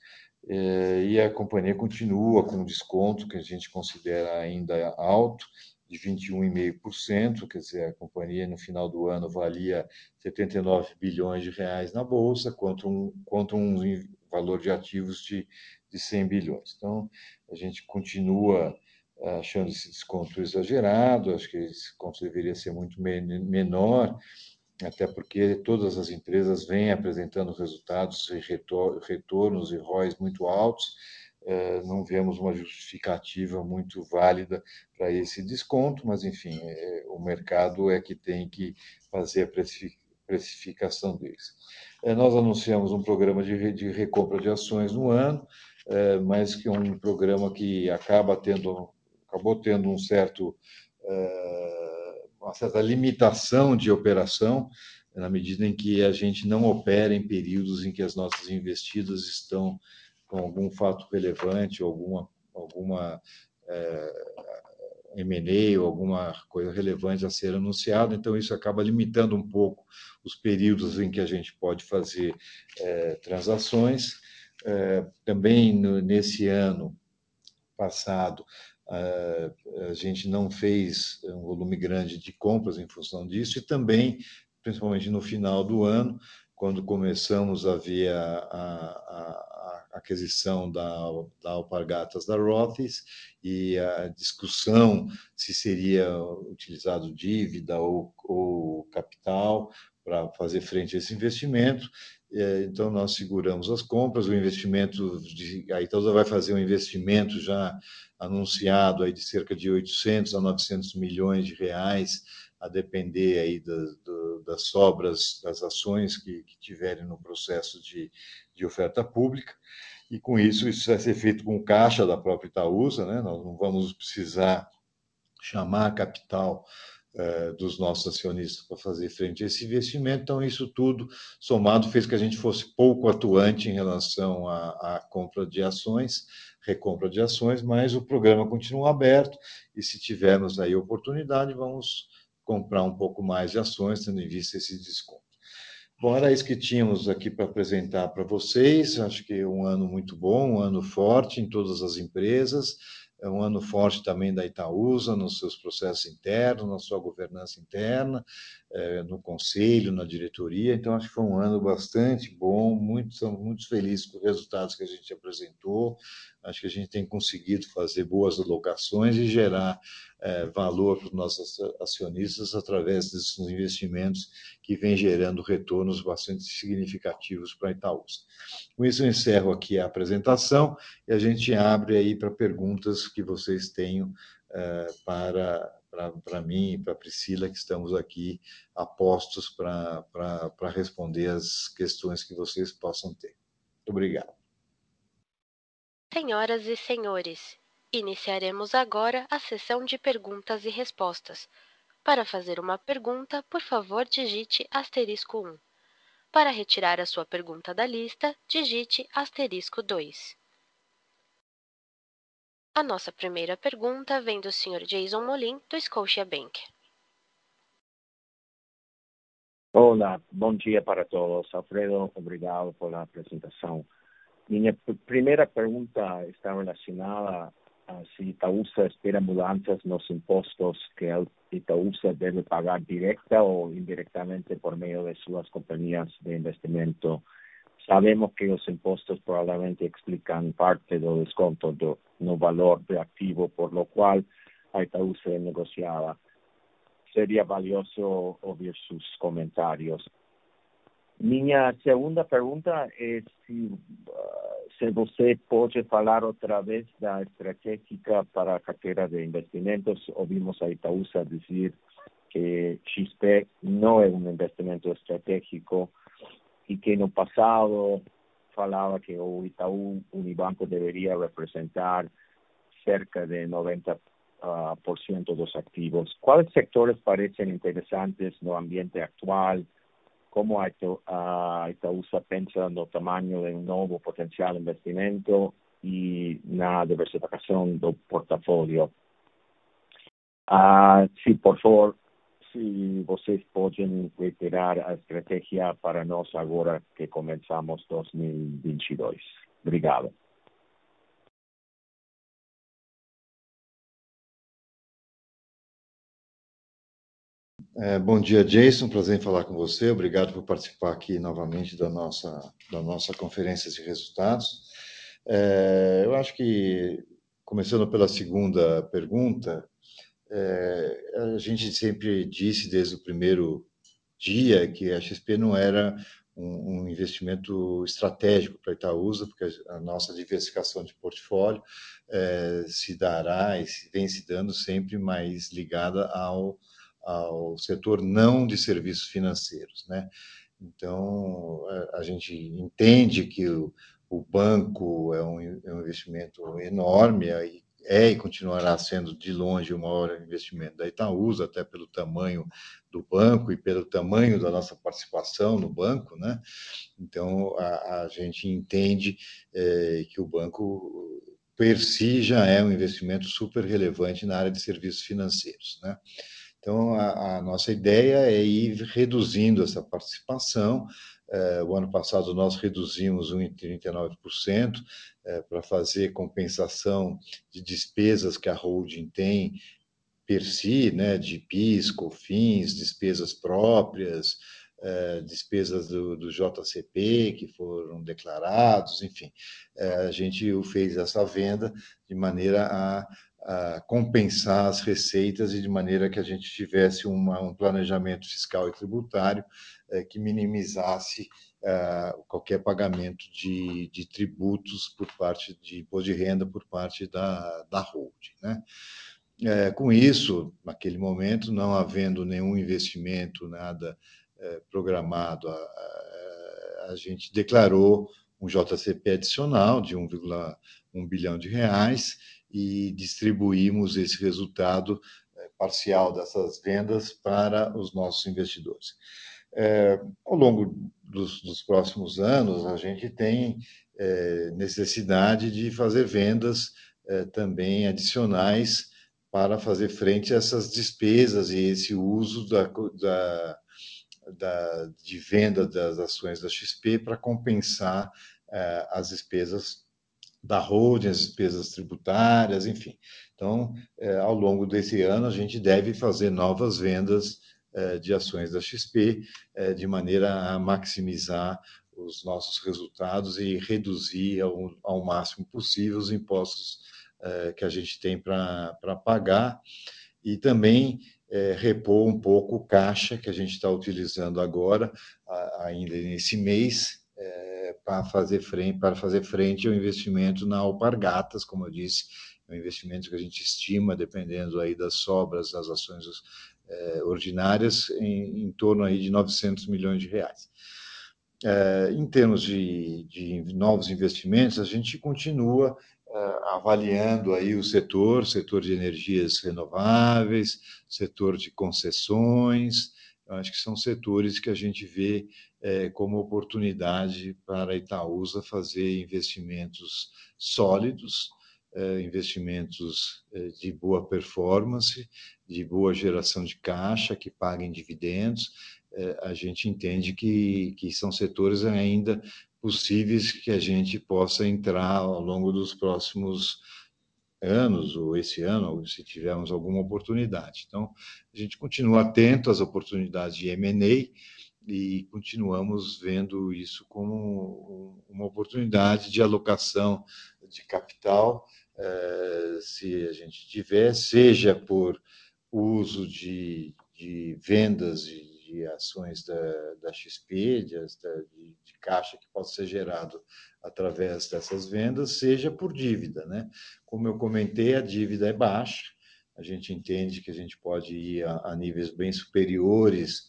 e a companhia continua com um desconto que a gente considera ainda alto, de 21,5%, quer dizer, a companhia no final do ano valia 79 bilhões de reais na bolsa, contra um, contra um valor de ativos de, de 100 bilhões. Então, a gente continua achando esse desconto exagerado, acho que esse desconto deveria ser muito menor, até porque todas as empresas vêm apresentando resultados e retornos e ROIs muito altos, eh, não vemos uma justificativa muito válida para esse desconto, mas, enfim, eh, o mercado é que tem que fazer a precificação deles. Eh, nós anunciamos um programa de recompra de ações no ano, mas que é um programa que acaba tendo, acabou tendo um certo uma certa limitação de operação, na medida em que a gente não opera em períodos em que as nossas investidas estão com algum fato relevante, alguma, alguma é, M&A ou alguma coisa relevante a ser anunciada, então isso acaba limitando um pouco os períodos em que a gente pode fazer é, transações. É, também no, nesse ano passado, a gente não fez um volume grande de compras em função disso, e também, principalmente no final do ano, quando começamos a ver a, a, a aquisição da, da Alpargatas da Rothes e a discussão se seria utilizado dívida ou, ou capital para fazer frente a esse investimento. Então, nós seguramos as compras, o investimento, de, a Itaúsa vai fazer um investimento já anunciado aí de cerca de 800 a 900 milhões de reais, a depender aí da, das sobras das ações que, que tiverem no processo de, de oferta pública. E com isso, isso vai ser feito com caixa da própria Itaúsa, né? nós não vamos precisar chamar capital eh, dos nossos acionistas para fazer frente a esse investimento. Então, isso tudo somado fez que a gente fosse pouco atuante em relação à, à compra de ações, recompra de ações, mas o programa continua aberto e se tivermos aí oportunidade, vamos comprar um pouco mais de ações, tendo em vista esse desconto. Bom, era isso que tínhamos aqui para apresentar para vocês. Acho que um ano muito bom, um ano forte em todas as empresas, é um ano forte também da Itaúsa, nos seus processos internos, na sua governança interna, no conselho, na diretoria. Então, acho que foi um ano bastante bom, muito, estamos muito felizes com os resultados que a gente apresentou. Acho que a gente tem conseguido fazer boas alocações e gerar valor para os nossos acionistas através desses investimentos que vêm gerando retornos bastante significativos para a Itaúsa. Com isso, eu encerro aqui a apresentação e a gente abre aí para perguntas que vocês tenham para mim e para Priscila, que estamos aqui a postos para responder as questões que vocês possam ter. Muito obrigado. Senhoras e senhores, iniciaremos agora a sessão de perguntas e respostas. Para fazer uma pergunta, por favor, digite asterisco um. Para retirar a sua pergunta da lista, digite asterisco dois. A nossa primeira pergunta vem do senhor Jason Mollin, do Scotiabank. Olá, bom dia para todos. Alfredo, obrigado pela apresentação. Minha primeira pergunta está relacionada a se Itaúsa espera mudanças nos impostos que a Itaúsa deve pagar direta ou indiretamente por meio de suas companhias de investimento. Sabemos que os impostos provavelmente explicam parte do desconto no valor do ativo, por lo qual a Itaúsa é negociada. Seria valioso ouvir seus comentários. Minha segunda pergunta é se você pode falar outra vez da estratégia para a carteira de investimentos. Ouvimos a Itaúsa dizer que XP não é investimento estratégico e que no passado falava que o Itaú Unibanco deveria representar cerca de 90% dos ativos. Quais setores parecem interessantes no ambiente atual? Como a Itaúsa pensa no tamanho de novo potencial investimento e na diversificação do portafólio? Se, por favor, se vocês podem reiterar a estratégia para nós agora que começamos 2022. Obrigado. Bom dia, Jason. Prazer em falar com você. Obrigado por participar aqui novamente da nossa conferência de resultados. Eu acho que, começando pela segunda pergunta, a gente sempre disse desde o primeiro dia que a XP não era investimento estratégico para Itaúsa, porque a nossa diversificação de portfólio se dará e vem se dando sempre mais ligada ao setor não de serviços financeiros, né? Então, a gente entende que o banco é investimento enorme, e continuará sendo, de longe, o maior investimento da Itaúsa, até pelo tamanho do banco e pelo tamanho da nossa participação no banco, né? Então, a gente entende que o banco, per si, já é investimento superrelevante na área de serviços financeiros, né? Então, a nossa ideia é ir reduzindo essa participação. O ano passado, nós reduzimos em 39%, para fazer compensação de despesas que a holding tem, per si, né, de PIS, COFINS, despesas próprias, despesas do JCP, que foram declarados, enfim. A gente fez essa venda de maneira a compensar as receitas e de maneira que a gente tivesse planejamento fiscal e tributário que minimizasse qualquer pagamento de tributos por parte de imposto de renda, por parte da holding, né? Com isso, naquele momento, não havendo nenhum investimento, nada programado, a gente declarou JCP adicional de 1.1 bilhão de reais e distribuímos esse resultado parcial dessas vendas para os nossos investidores. Ao longo dos próximos anos, a gente tem necessidade de fazer vendas também adicionais para fazer frente a essas despesas e esse uso de venda das ações da XP para compensar as despesas da holding, as despesas tributárias, enfim. Então, ao longo desse ano, a gente deve fazer novas vendas de ações da XP de maneira a maximizar os nossos resultados e reduzir ao máximo possível os impostos que a gente tem para pagar e também repor um pouco o caixa que a gente está utilizando agora, ainda nesse mês, para fazer frente ao investimento na Alpargatas, como eu disse, é um investimento que a gente estima, dependendo aí das sobras das ações ordinárias, em torno aí de R$ 900 milhões. Em termos de novos investimentos, a gente continua avaliando aí o setor de energias renováveis, setor de concessões. Acho que são setores que a gente vê como oportunidade para a Itaúsa fazer investimentos sólidos, investimentos de boa performance, de boa geração de caixa, que paguem dividendos. A gente entende que são setores ainda possíveis que a gente possa entrar ao longo dos próximos anos, ou esse ano, ou se tivermos alguma oportunidade. Então, a gente continua atento às oportunidades de M&A e continuamos vendo isso como uma oportunidade de alocação de capital, se a gente tiver, seja por uso de vendas de ações da XP, de caixa que possa ser gerado através dessas vendas, seja por dívida, né? Como eu comentei, a dívida é baixa, a gente entende que a gente pode ir a níveis bem superiores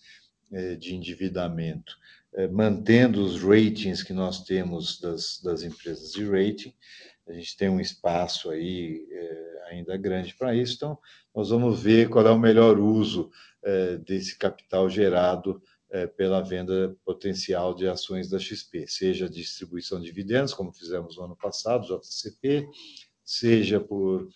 de endividamento, mantendo os ratings que nós temos das empresas de rating. A gente tem espaço aí ainda grande para isso, então nós vamos ver qual é o melhor uso desse capital gerado pela venda potencial de ações da XP, seja distribuição de dividendos, como fizemos no ano passado, JCP, seja por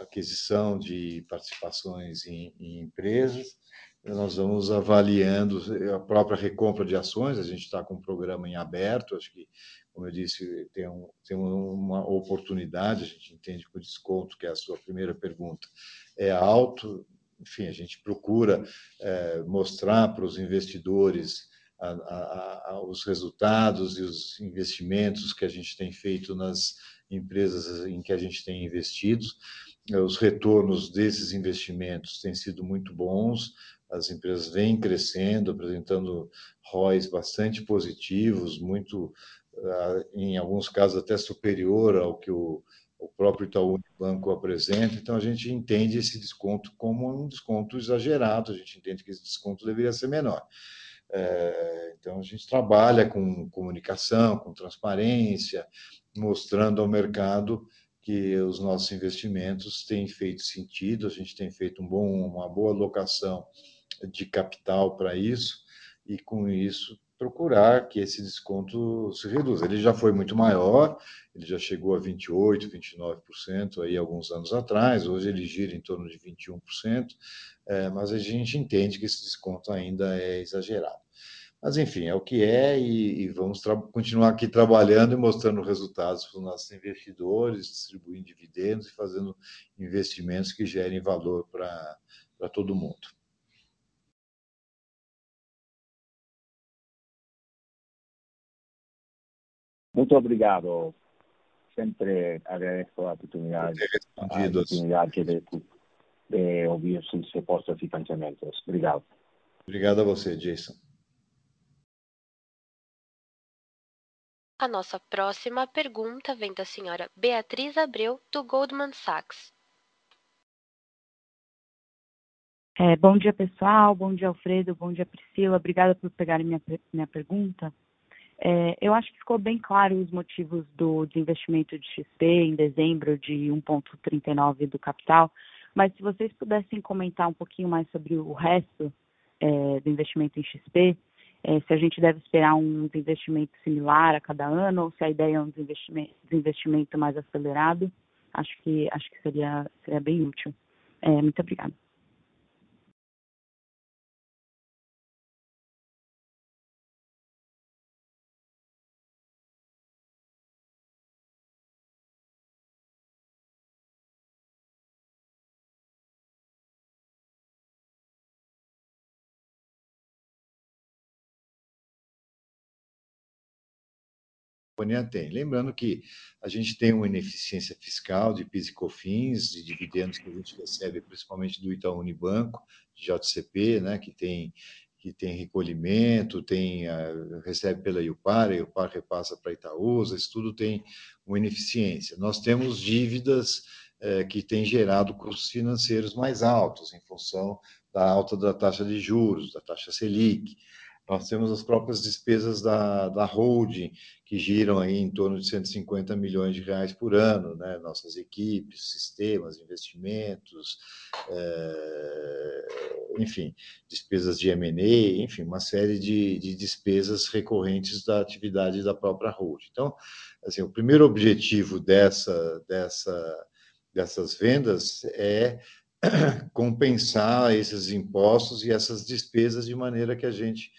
aquisição de participações em empresas. Nós vamos avaliando a própria recompra de ações, a gente está com um programa em aberto, acho que, como eu disse, tem uma oportunidade, a gente entende que o desconto, que é a sua primeira pergunta, é alto. Enfim, a gente procura mostrar para os investidores os resultados e os investimentos que a gente tem feito nas empresas em que a gente tem investido. Os retornos desses investimentos têm sido muito bons, as empresas vêm crescendo, apresentando ROIs bastante positivos, muito, em alguns casos, até superior ao que o próprio Itaú Unibanco apresenta. Então, a gente entende esse desconto como um desconto exagerado, a gente entende que esse desconto deveria ser menor. Então, a gente trabalha com comunicação, com transparência, mostrando ao mercado que os nossos investimentos têm feito sentido, a gente tem feito uma boa alocação de capital para isso e, com isso, procurar que esse desconto se reduza. Ele já foi muito maior, ele já chegou a 28%, 29% aí alguns anos atrás, hoje ele gira em torno de 21%, mas a gente entende que esse desconto ainda é exagerado. Mas, enfim, é o que é e vamos continuar aqui trabalhando e mostrando resultados para os nossos investidores, distribuindo dividendos e fazendo investimentos que gerem valor para todo mundo. Muito obrigado. Sempre agradeço a oportunidade de ouvir suas propostas e pensamentos. Obrigado. Obrigado a você, Jason. A nossa próxima pergunta vem da senhora Beatriz Abreu, do Goldman Sachs. Bom dia, pessoal. Bom dia, Alfredo. Bom dia, Priscila. Obrigada por pegarem minha pergunta. Eu acho que ficou bem claro os motivos do desinvestimento de XP em dezembro, de 1,39 do capital, mas se vocês pudessem comentar um pouquinho mais sobre o resto do investimento em XP, é, se a gente deve esperar um desinvestimento similar a cada ano ou se a ideia é um desinvestimento, desinvestimento mais acelerado. Acho que acho que seria seria bem útil. É, muito obrigada. Companhia tem. Lembrando que a gente tem uma ineficiência fiscal de PIS e COFINS, de dividendos que a gente recebe principalmente do Itaú Unibanco, JCP, né, que tem que tem recolhimento, tem uh, recebe pela IUPAR, a IUPAR repassa para Itaúsa, isso tudo tem uma ineficiência. Nós temos dívidas uh, que têm gerado custos financeiros mais altos em função da alta da taxa de juros, da taxa Selic. Nós temos as próprias despesas da, da holding, que giram aí em torno de 150 milhões de reais por ano, né? nossas equipes, sistemas, investimentos, é, enfim, despesas de M&A, enfim, uma série de, de despesas recorrentes da atividade da própria holding. Então, assim, o primeiro objetivo dessa, dessa, dessas vendas é compensar esses impostos e essas despesas de maneira que a gente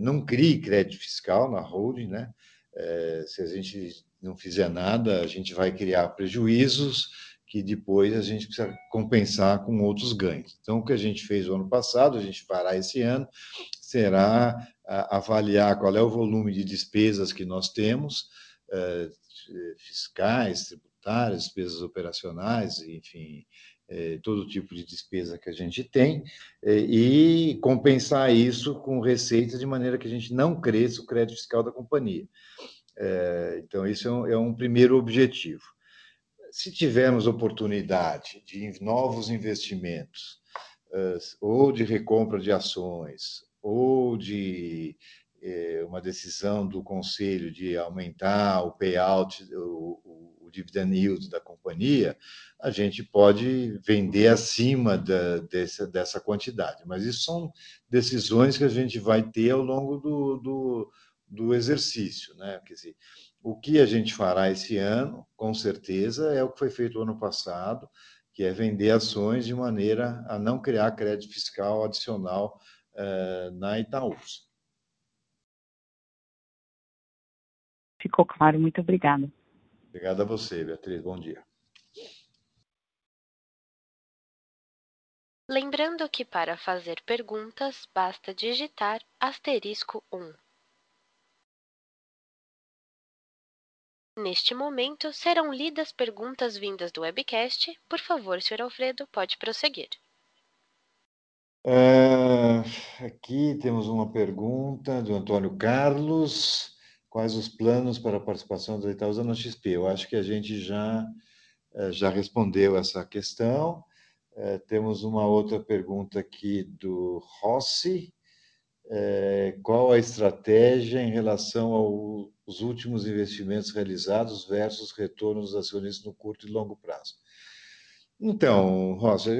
não crie crédito fiscal na holding, né? É, se a gente não fizer nada, a gente vai criar prejuízos que depois a gente precisa compensar com outros ganhos. Então, o que a gente fez o ano passado, a gente fará esse ano, será avaliar qual é o volume de despesas que nós temos, é, fiscais, tributárias, despesas operacionais, enfim, todo tipo de despesa que a gente tem é, e compensar isso com receitas de maneira que a gente não cresça o crédito fiscal da companhia. É, então, isso é um, é um primeiro objetivo. Se tivermos oportunidade de novos investimentos, ou de recompra de ações, ou de uma decisão do conselho de aumentar o payout, o, dividend yield da companhia, a gente pode vender acima da, dessa, dessa quantidade. Mas isso são decisões que a gente vai ter ao longo do, do, do exercício. Né? Quer dizer, o que a gente fará esse ano, com certeza, é o que foi feito ano passado, que é vender ações de maneira a não criar crédito fiscal adicional eh, na Itaúsa. Ficou claro, muito obrigada. Obrigado a você, Beatriz. Bom dia. Lembrando que para fazer perguntas basta digitar asterisco 1. Neste momento serão lidas perguntas vindas do webcast. Por favor, Sr. Alfredo, pode prosseguir. É, aqui temos uma pergunta do Antônio Carlos quais os planos para a participação da Itaúsa no XP. Eu acho que a gente já, eh, já respondeu essa questão. É, temos uma outra pergunta aqui do Rossi. É, qual a estratégia em relação aos últimos investimentos realizados versus retornos dos acionistas no curto e longo prazo? Então, Rossi,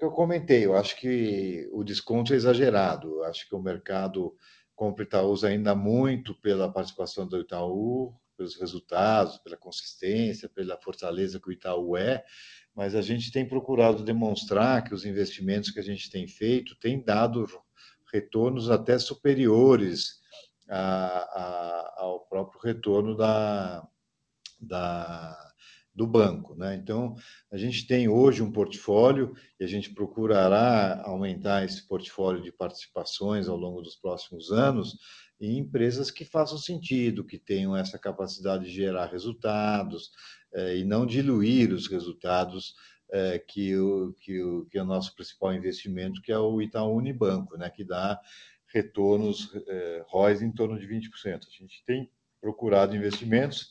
que eu comentei, eu acho que o desconto é exagerado. Eu acho que o mercado compra Itaúsa ainda muito pela participação do Itaú, pelos resultados, pela consistência, pela fortaleza que o Itaú é, mas a gente tem procurado demonstrar que os investimentos que a gente tem feito têm dado retornos até superiores a, a, ao próprio retorno da, da, do banco. Né? Então, a gente tem hoje um portfólio e a gente procurará aumentar esse portfólio de participações ao longo dos próximos anos em empresas que façam sentido, que tenham essa capacidade de gerar resultados eh, e não diluir os resultados eh, que, o, que, o, que é o nosso principal investimento, que é o Itaú Unibanco, né? que dá retornos eh, ROIs em torno de 20%. A gente tem procurado investimentos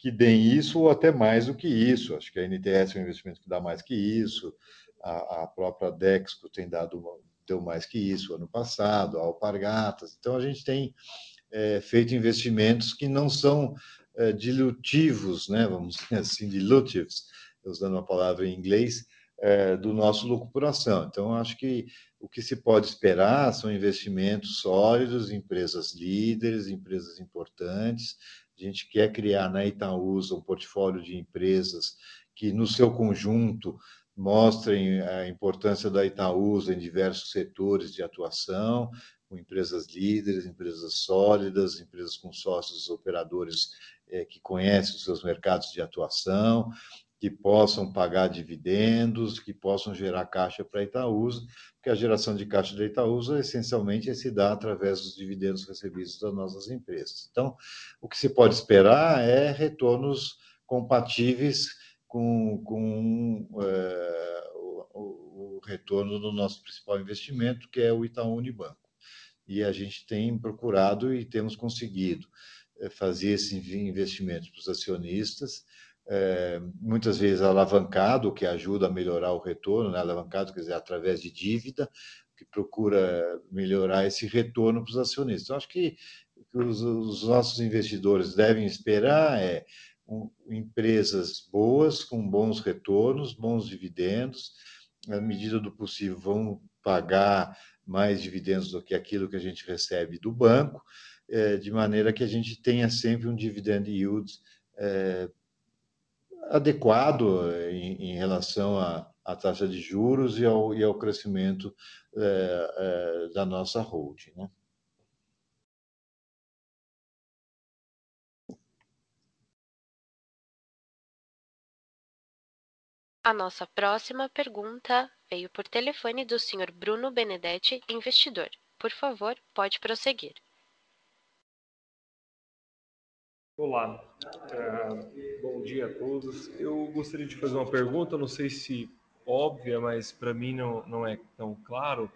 que deem isso ou até mais do que isso. Acho que a NTS é um investimento que dá mais que isso, a, a própria Dexco tem dado deu mais que isso ano passado, a Alpargatas. Então, a gente tem é, feito investimentos que não são é, dilutivos, né? vamos dizer assim, dilutives, usando uma palavra em inglês, é, do nosso lucro por ação. Então, acho que o que se pode esperar são investimentos sólidos, empresas líderes, empresas importantes. Gente quer criar na Itaúsa um portfólio de empresas que, no seu conjunto, mostrem a importância da Itaúsa em diversos setores de atuação, com empresas líderes, empresas sólidas, empresas com sócios operadores é, que conhecem os seus mercados de atuação, que possam pagar dividendos, que possam gerar caixa para Itaúsa, porque a geração de caixa da Itaúsa essencialmente se dá através dos dividendos recebidos das nossas empresas. Então, o que se pode esperar é retornos compatíveis com, com é, o, o, retorno do nosso principal investimento, que é o Itaú Unibanco. E a gente tem procurado e temos conseguido é, fazer esses investimentos para os acionistas, é, muitas vezes alavancado, que ajuda a melhorar o retorno, né? alavancado, quer dizer, através de dívida, que procura melhorar esse retorno para os acionistas. Então, acho que que os, os nossos investidores devem esperar é um, empresas boas, com bons retornos, bons dividendos, na medida do possível vão pagar mais dividendos do que aquilo que a gente recebe do banco, é, de maneira que a gente tenha sempre um dividend yield é, adequado em, em relação à, taxa de juros e ao, e ao crescimento é, é, da nossa holding. Né? A nossa próxima pergunta veio por telefone do Sr. Bruno Benedetti, investidor. Por favor, pode prosseguir. Olá, é, bom dia a todos. Eu gostaria de fazer uma pergunta, não sei se óbvia, mas para mim não, não é tão claro,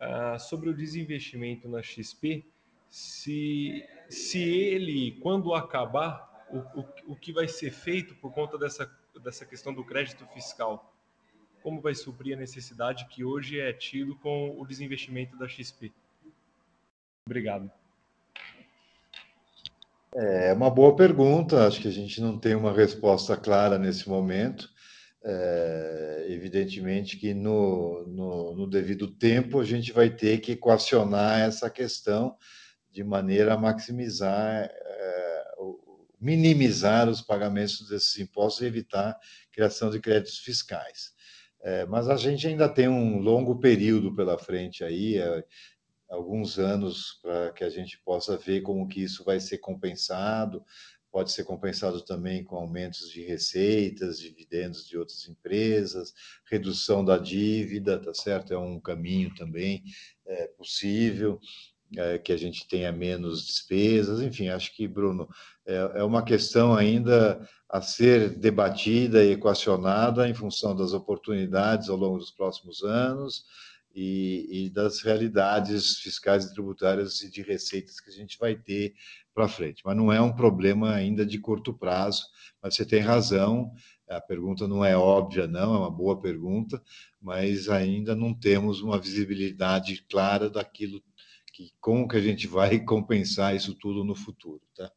uh, sobre o desinvestimento na XP, se, se ele, quando acabar, o, o, o que vai ser feito por conta dessa, dessa questão do crédito fiscal? Como vai suprir a necessidade que hoje é tido com o desinvestimento da XP? Obrigado. É uma boa pergunta, acho que a gente não tem uma resposta clara nesse momento. É, evidentemente que no, no, no, devido tempo a gente vai ter que equacionar essa questão de maneira a maximizar, é, minimizar os pagamentos desses impostos e evitar a criação de créditos fiscais. É, mas a gente ainda tem um longo período pela frente aí, é, alguns anos para que a gente possa ver como que isso vai ser compensado. Pode ser compensado também com aumentos de receitas, dividendos de outras empresas, redução da dívida, tá certo? É um caminho também é, possível. É, que a gente tenha menos despesas, enfim, acho que, Bruno, é, é uma questão ainda a ser debatida e equacionada em função das oportunidades ao longo dos próximos anos, e, e, das realidades fiscais e tributárias e de receitas que a gente vai ter para frente. Mas não é um problema ainda de curto prazo, mas você tem razão, a pergunta não é óbvia, não, é uma boa pergunta, mas ainda não temos uma visibilidade clara daquilo que como que a gente vai compensar isso tudo no futuro, tá?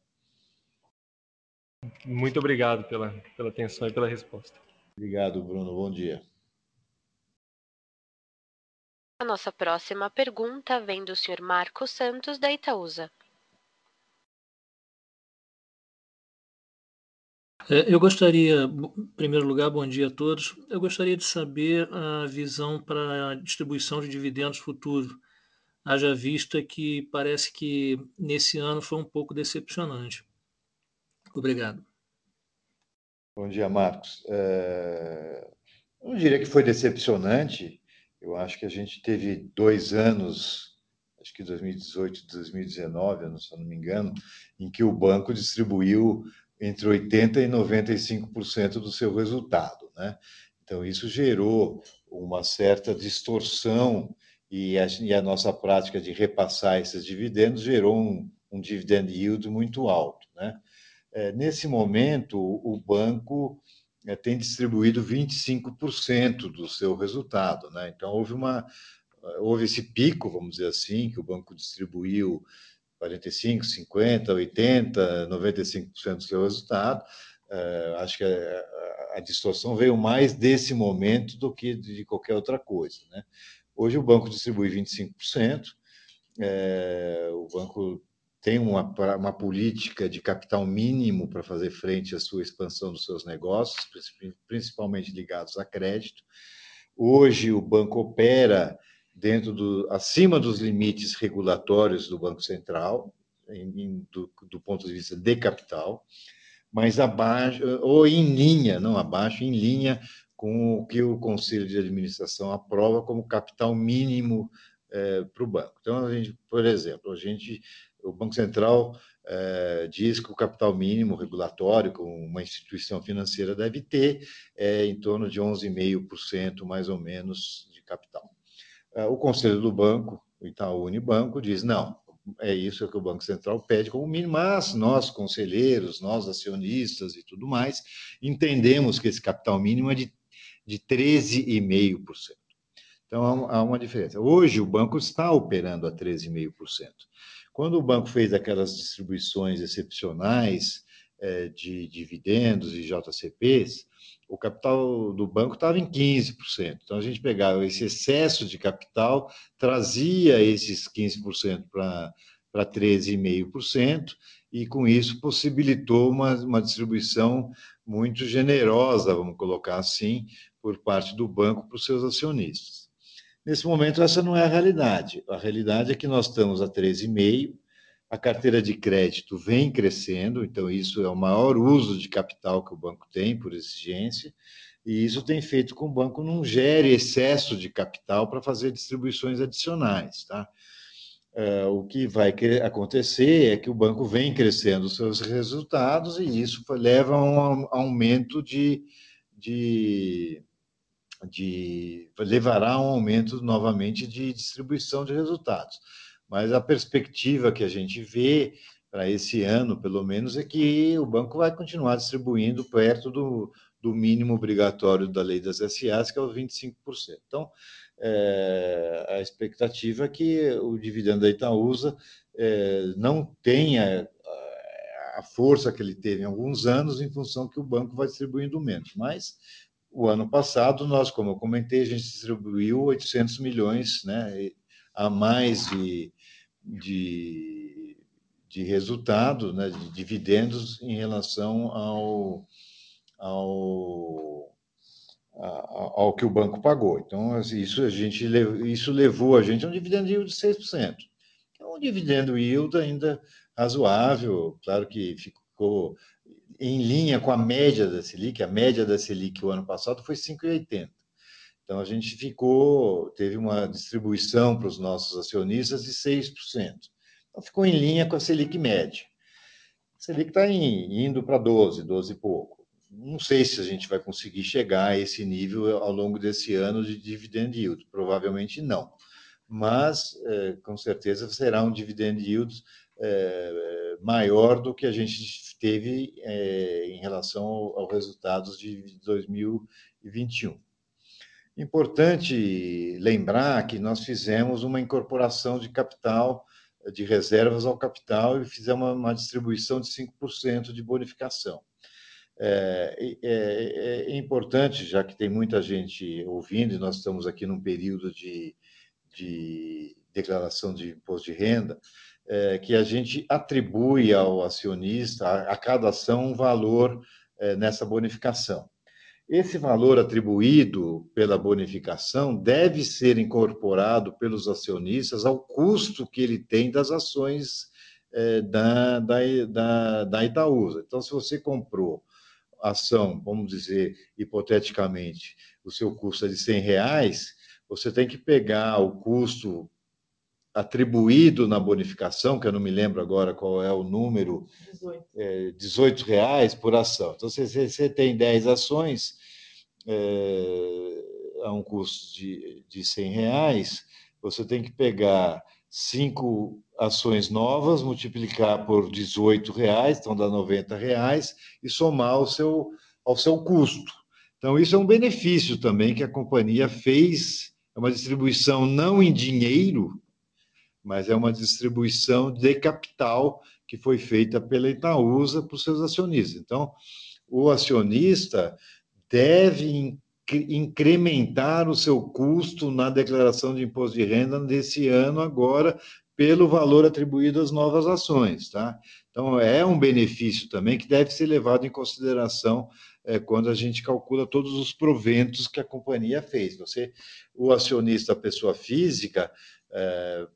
Muito obrigado pela, pela atenção e pela resposta. Obrigado, Bruno. Bom dia. A nossa próxima pergunta vem do Sr. Marcos Santos, da Itaúsa. É, eu gostaria, em primeiro lugar, bom dia a todos. Eu gostaria de saber a visão para a distribuição de dividendos futuros, haja vista que parece que nesse ano foi um pouco decepcionante. Obrigado. Bom dia, Marcos. É... Eu não diria que foi decepcionante, eu acho que a gente teve dois anos, acho que 2018 e 2019, se eu não me engano, em que o banco distribuiu entre 80% e 95% do seu resultado. Né? Então, isso gerou uma certa distorção e a, e a nossa prática de repassar esses dividendos gerou um, um dividend yield muito alto. Né? É, nesse momento, o banco é, tem distribuído 25% do seu resultado. Né? Então, houve, uma, houve esse pico, vamos dizer assim, que o banco distribuiu 45%, 50%, 80%, 95% do seu resultado. É, acho que é, a distorção veio mais desse momento do que de qualquer outra coisa. Né? Hoje o banco distribui 25%, é, o banco tem uma, uma política de capital mínimo para fazer frente à sua expansão dos seus negócios, principalmente ligados a crédito. Hoje o banco opera dentro do acima dos limites regulatórios do Banco Central, em, do, do ponto de vista de capital, mas abaixo ou em linha, não abaixo, em linha com o que o Conselho de Administração aprova como capital mínimo é, para o banco. Então, a gente, por exemplo, a gente o Banco Central eh, diz que o capital mínimo regulatório que uma instituição financeira deve ter é em torno de 11,5% mais ou menos de capital. Eh, o Conselho do Banco, o Itaú Unibanco, diz não, é isso que o Banco Central pede como mínimo, mas nós, conselheiros, nós, acionistas e tudo mais, entendemos que esse capital mínimo é de, de 13,5%. Então, há uma diferença. Hoje, o banco está operando a 13,5%. Quando o banco fez aquelas distribuições excepcionais é, de dividendos e JCPs, o capital do banco estava em 15%. Então, a gente pegava esse excesso de capital, trazia esses 15% para 13,5%, e com isso possibilitou uma, uma distribuição muito generosa, vamos colocar assim, por parte do banco para os seus acionistas. Nesse momento, essa não é a realidade. A realidade é que nós estamos a 13,5%, a carteira de crédito vem crescendo, então isso é o maior uso de capital que o banco tem, por exigência, e isso tem feito com que o banco não gere excesso de capital para fazer distribuições adicionais. Tá? É, o que vai acontecer é que o banco vem crescendo os seus resultados e isso leva a um aumento de, de de levará a um aumento novamente de distribuição de resultados. Mas a perspectiva que a gente vê para esse ano, pelo menos, é que o banco vai continuar distribuindo perto do, do mínimo obrigatório da lei das SAs, que é os 25%. Então, é, a expectativa é que o dividendo da Itaúsa é, não tenha a força que ele teve em alguns anos, em função que o banco vai distribuindo menos. Mas o ano passado, nós, como eu comentei, a gente distribuiu 800 milhões né, a mais de, de, de resultado, né, de dividendos em relação ao, ao, ao que o banco pagou. Então, assim, isso, a gente, isso levou a gente a um dividendo yield de 6%. É um dividendo yield ainda razoável, claro que ficou em linha com a média da Selic, a média da Selic o ano passado foi 5,80. Então a gente ficou, teve uma distribuição para os nossos acionistas de 6%. Então ficou em linha com a Selic média. A Selic está indo para 12, 12 e pouco. Não sei se a gente vai conseguir chegar a esse nível ao longo desse ano de dividend yield, provavelmente não. Mas, é, com certeza, será um dividend yield é, maior do que a gente teve é, em relação aos resultados de 2021. Importante lembrar que nós fizemos uma incorporação de capital, de reservas ao capital, e fizemos uma, uma distribuição de 5% de bonificação. É, é, é, importante, já que tem muita gente ouvindo, e nós estamos aqui num período de, de declaração de imposto de renda, é, que a gente atribui ao acionista, a, a cada ação, um valor é, nessa bonificação. Esse valor atribuído pela bonificação deve ser incorporado pelos acionistas ao custo que ele tem das ações é, da, da, da, da Itaúsa. Então, se você comprou ação, vamos dizer, hipoteticamente, o seu custo é de 100 reais, você tem que pegar o custo atribuído na bonificação, que eu não me lembro agora qual é o número, 18, é, 18 reais por ação. Então, se você tem 10 ações é, a um custo de, de 100 reais, você tem que pegar cinco ações novas, multiplicar por 18 reais, então dá 90 reais, e somar ao seu, ao seu custo. Então, isso é um benefício também que a companhia fez, é uma distribuição não em dinheiro, mas é uma distribuição de capital que foi feita pela Itaúsa para os seus acionistas. Então, o acionista deve incrementar o seu custo na declaração de imposto de renda desse ano agora pelo valor atribuído às novas ações, tá? Então é um benefício também que deve ser levado em consideração é, quando a gente calcula todos os proventos que a companhia fez. Você, o acionista, pessoa física, é,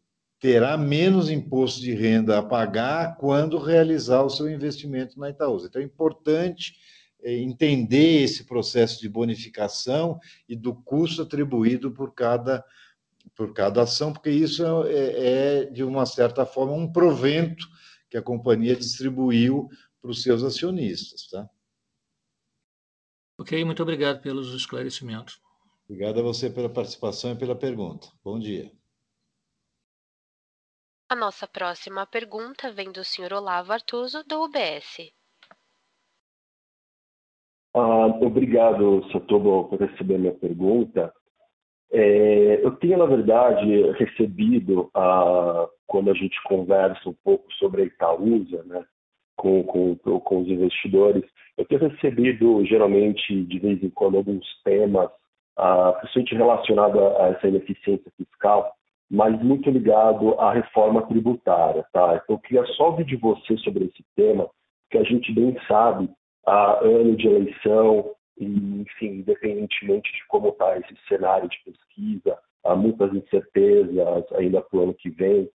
terá menos imposto de renda a pagar quando realizar o seu investimento na Itaúsa. Então é importante é, entender esse processo de bonificação e do custo atribuído por cada, por cada ação, porque isso é, é, de uma certa forma, um provento que a companhia distribuiu para os seus acionistas. Tá? Ok, muito obrigado pelos esclarecimentos. Obrigado a você pela participação e pela pergunta. Bom dia. A nossa próxima pergunta vem do Sr. Olavo Artuso, do UBS. Ah, obrigado, Satobo, por receber minha pergunta. É, eu tenho, na verdade, recebido, ah, quando a gente conversa um pouco sobre a Itaúsa, né, com, com, com os investidores, eu tenho recebido, geralmente, de vez em quando, alguns temas, ah, principalmente relacionados a essa ineficiência fiscal, mas muito ligado à reforma tributária. Tá? Então, eu queria só ouvir de você sobre esse tema, que a gente bem sabe a ano de eleição, e, enfim, independentemente de como está esse cenário de pesquisa, há muitas incertezas ainda para o ano que vem.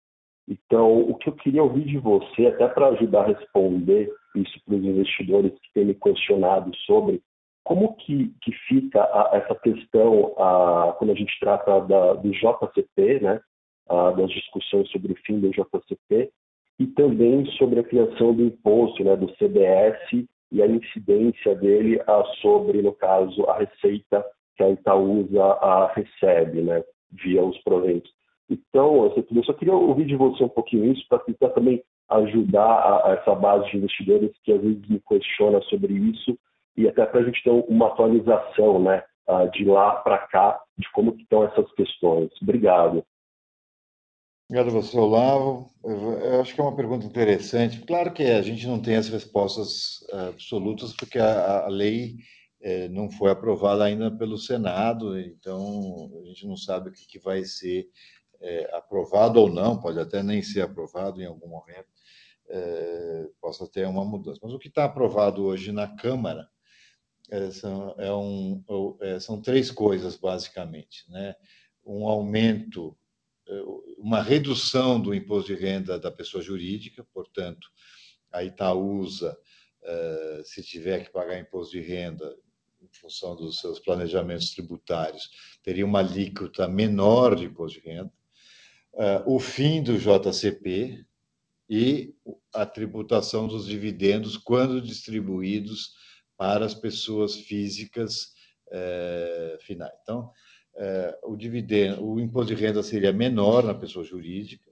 Então, o que eu queria ouvir de você, até para ajudar a responder isso para os investidores que têm me questionado sobre como que, que fica a, essa questão a, quando a gente trata da, do JCP, né, a, das discussões sobre o fim do JCP, e também sobre a criação do imposto, né, do CBS e a incidência dele a, sobre, no caso, a receita que a Itaúsa a, recebe, né, via os proventos. Então, eu só queria ouvir de você um pouquinho isso para tentar também ajudar a, a, essa base de investidores que às vezes me questiona sobre isso e até para a gente ter uma atualização, né, de lá para cá, de como estão essas questões. Obrigado. Obrigado você, Olavo. Eu acho que é uma pergunta interessante. Claro que a gente não tem as respostas eh, absolutas, porque a, a lei eh, não foi aprovada ainda pelo Senado, então a gente não sabe o que, que vai ser eh, aprovado ou não, pode até nem ser aprovado em algum momento, possa ter uma mudança. Mas o que está aprovado hoje na Câmara são, é um, são três coisas, basicamente. Né? Um aumento uma redução do imposto de renda da pessoa jurídica, portanto, a Itaúsa, eh, se tiver que pagar imposto de renda em função dos seus planejamentos tributários, teria uma alíquota menor de imposto de renda. Eh, o fim do JCP e a tributação dos dividendos quando distribuídos para as pessoas físicas eh, finais. Então, o dividendo, o imposto de renda seria menor na pessoa jurídica,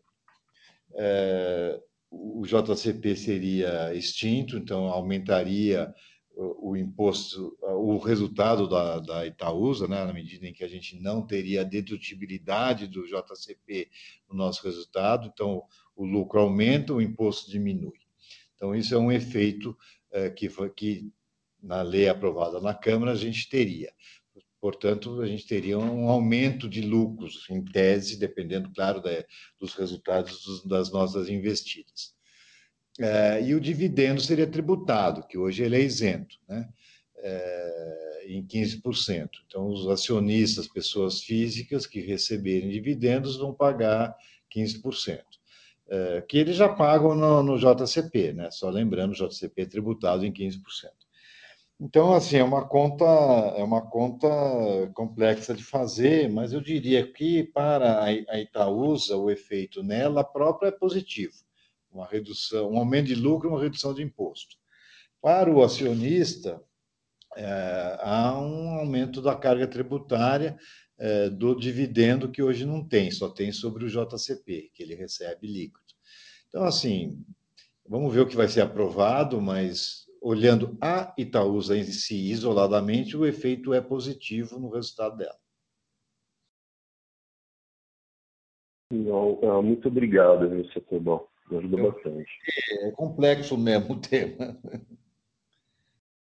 é, o JCP seria extinto, então aumentaria o, o imposto, o resultado da, da Itaúsa, né, na medida em que a gente não teria a dedutibilidade do JCP no nosso resultado, então o lucro aumenta, o imposto diminui. Então, isso é um efeito é, que, que na lei aprovada na Câmara a gente teria. Portanto, a gente teria um aumento de lucros, em tese, dependendo, claro, da, dos resultados dos, das nossas investidas. É, e o dividendo seria tributado, que hoje ele é isento, né? É, em 15%. Então, os acionistas, pessoas físicas que receberem dividendos, vão pagar 15%. É, que eles já pagam no, no JCP, né? Só lembrando, o JCP é tributado em 15%. Então, assim, é uma conta, é uma conta complexa de fazer, mas eu diria que para a Itaúsa, o efeito nela própria é positivo. Uma redução, um aumento de lucro uma redução de imposto. Para o acionista, é, há um aumento da carga tributária é, do dividendo que hoje não tem, só tem sobre o JCP, que ele recebe líquido. Então, assim, vamos ver o que vai ser aprovado, mas olhando a Itaúsa em si isoladamente, o efeito é positivo no resultado dela. Não, muito obrigado, Mr. Tebão. Me ajudou bastante. É complexo mesmo o tema.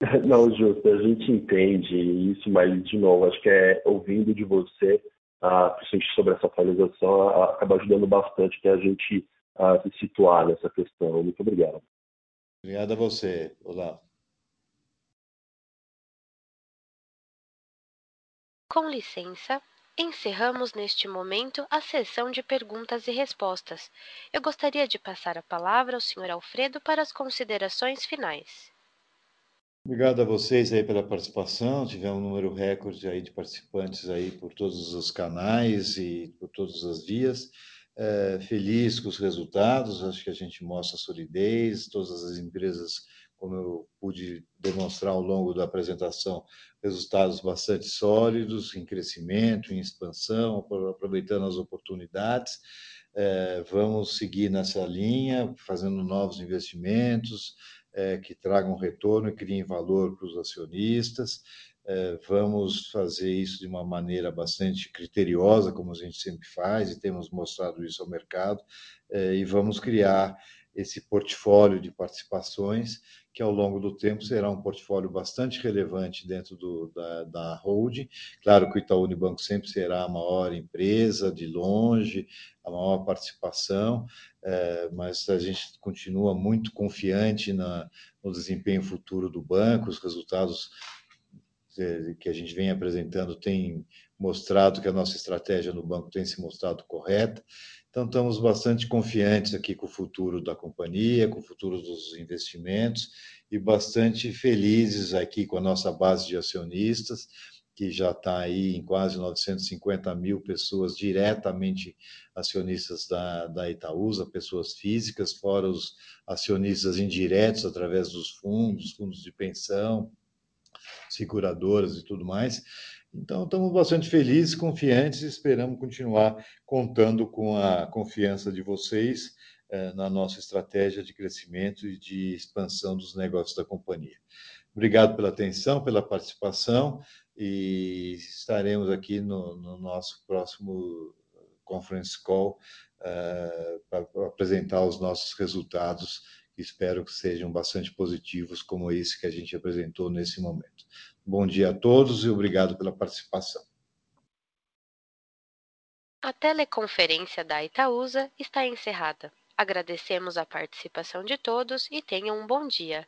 Não, justo, a gente entende isso, mas, de novo, acho que é ouvindo de você, principalmente sobre essa atualização, acaba ajudando bastante que a gente se situar nessa questão. Muito obrigado. Obrigado a você. Olá. Com licença, encerramos neste momento a sessão de perguntas e respostas. Eu gostaria de passar a palavra ao Sr. Alfredo para as considerações finais. Obrigado a vocês aí pela participação. Tivemos um número recorde aí de participantes aí por todos os canais e por todas as vias. É, feliz com os resultados. Acho que a gente mostra solidez. Todas as empresas, como eu pude demonstrar ao longo da apresentação, resultados bastante sólidos, em crescimento, em expansão, aproveitando as oportunidades. É, vamos seguir nessa linha, fazendo novos investimentos é, que tragam retorno e criem valor para os acionistas. É, vamos fazer isso de uma maneira bastante criteriosa, como a gente sempre faz, e temos mostrado isso ao mercado, é, e vamos criar esse portfólio de participações, que ao longo do tempo será um portfólio bastante relevante dentro do, da, da holding. Claro que o Itaú Unibanco sempre será a maior empresa, de longe, a maior participação, é, mas a gente continua muito confiante na, no desempenho futuro do banco, os resultados que a gente vem apresentando têm mostrado que a nossa estratégia no banco tem se mostrado correta. Então, estamos bastante confiantes aqui com o futuro da companhia, com o futuro dos investimentos e bastante felizes aqui com a nossa base de acionistas que já está aí em quase 950 mil pessoas diretamente acionistas da, da Itaúsa, pessoas físicas, fora os acionistas indiretos através dos fundos, fundos de pensão, seguradoras e tudo mais. Então, estamos bastante felizes, confiantes e esperamos continuar contando com a confiança de vocês eh, na nossa estratégia de crescimento e de expansão dos negócios da companhia. Obrigado pela atenção, pela participação e estaremos aqui no, no nosso próximo conference call uh, para apresentar os nossos resultados, que espero que sejam bastante positivos, como esse que a gente apresentou nesse momento. Bom dia a todos e obrigado pela participação. A teleconferência da Itaúsa está encerrada. Agradecemos a participação de todos e tenham um bom dia.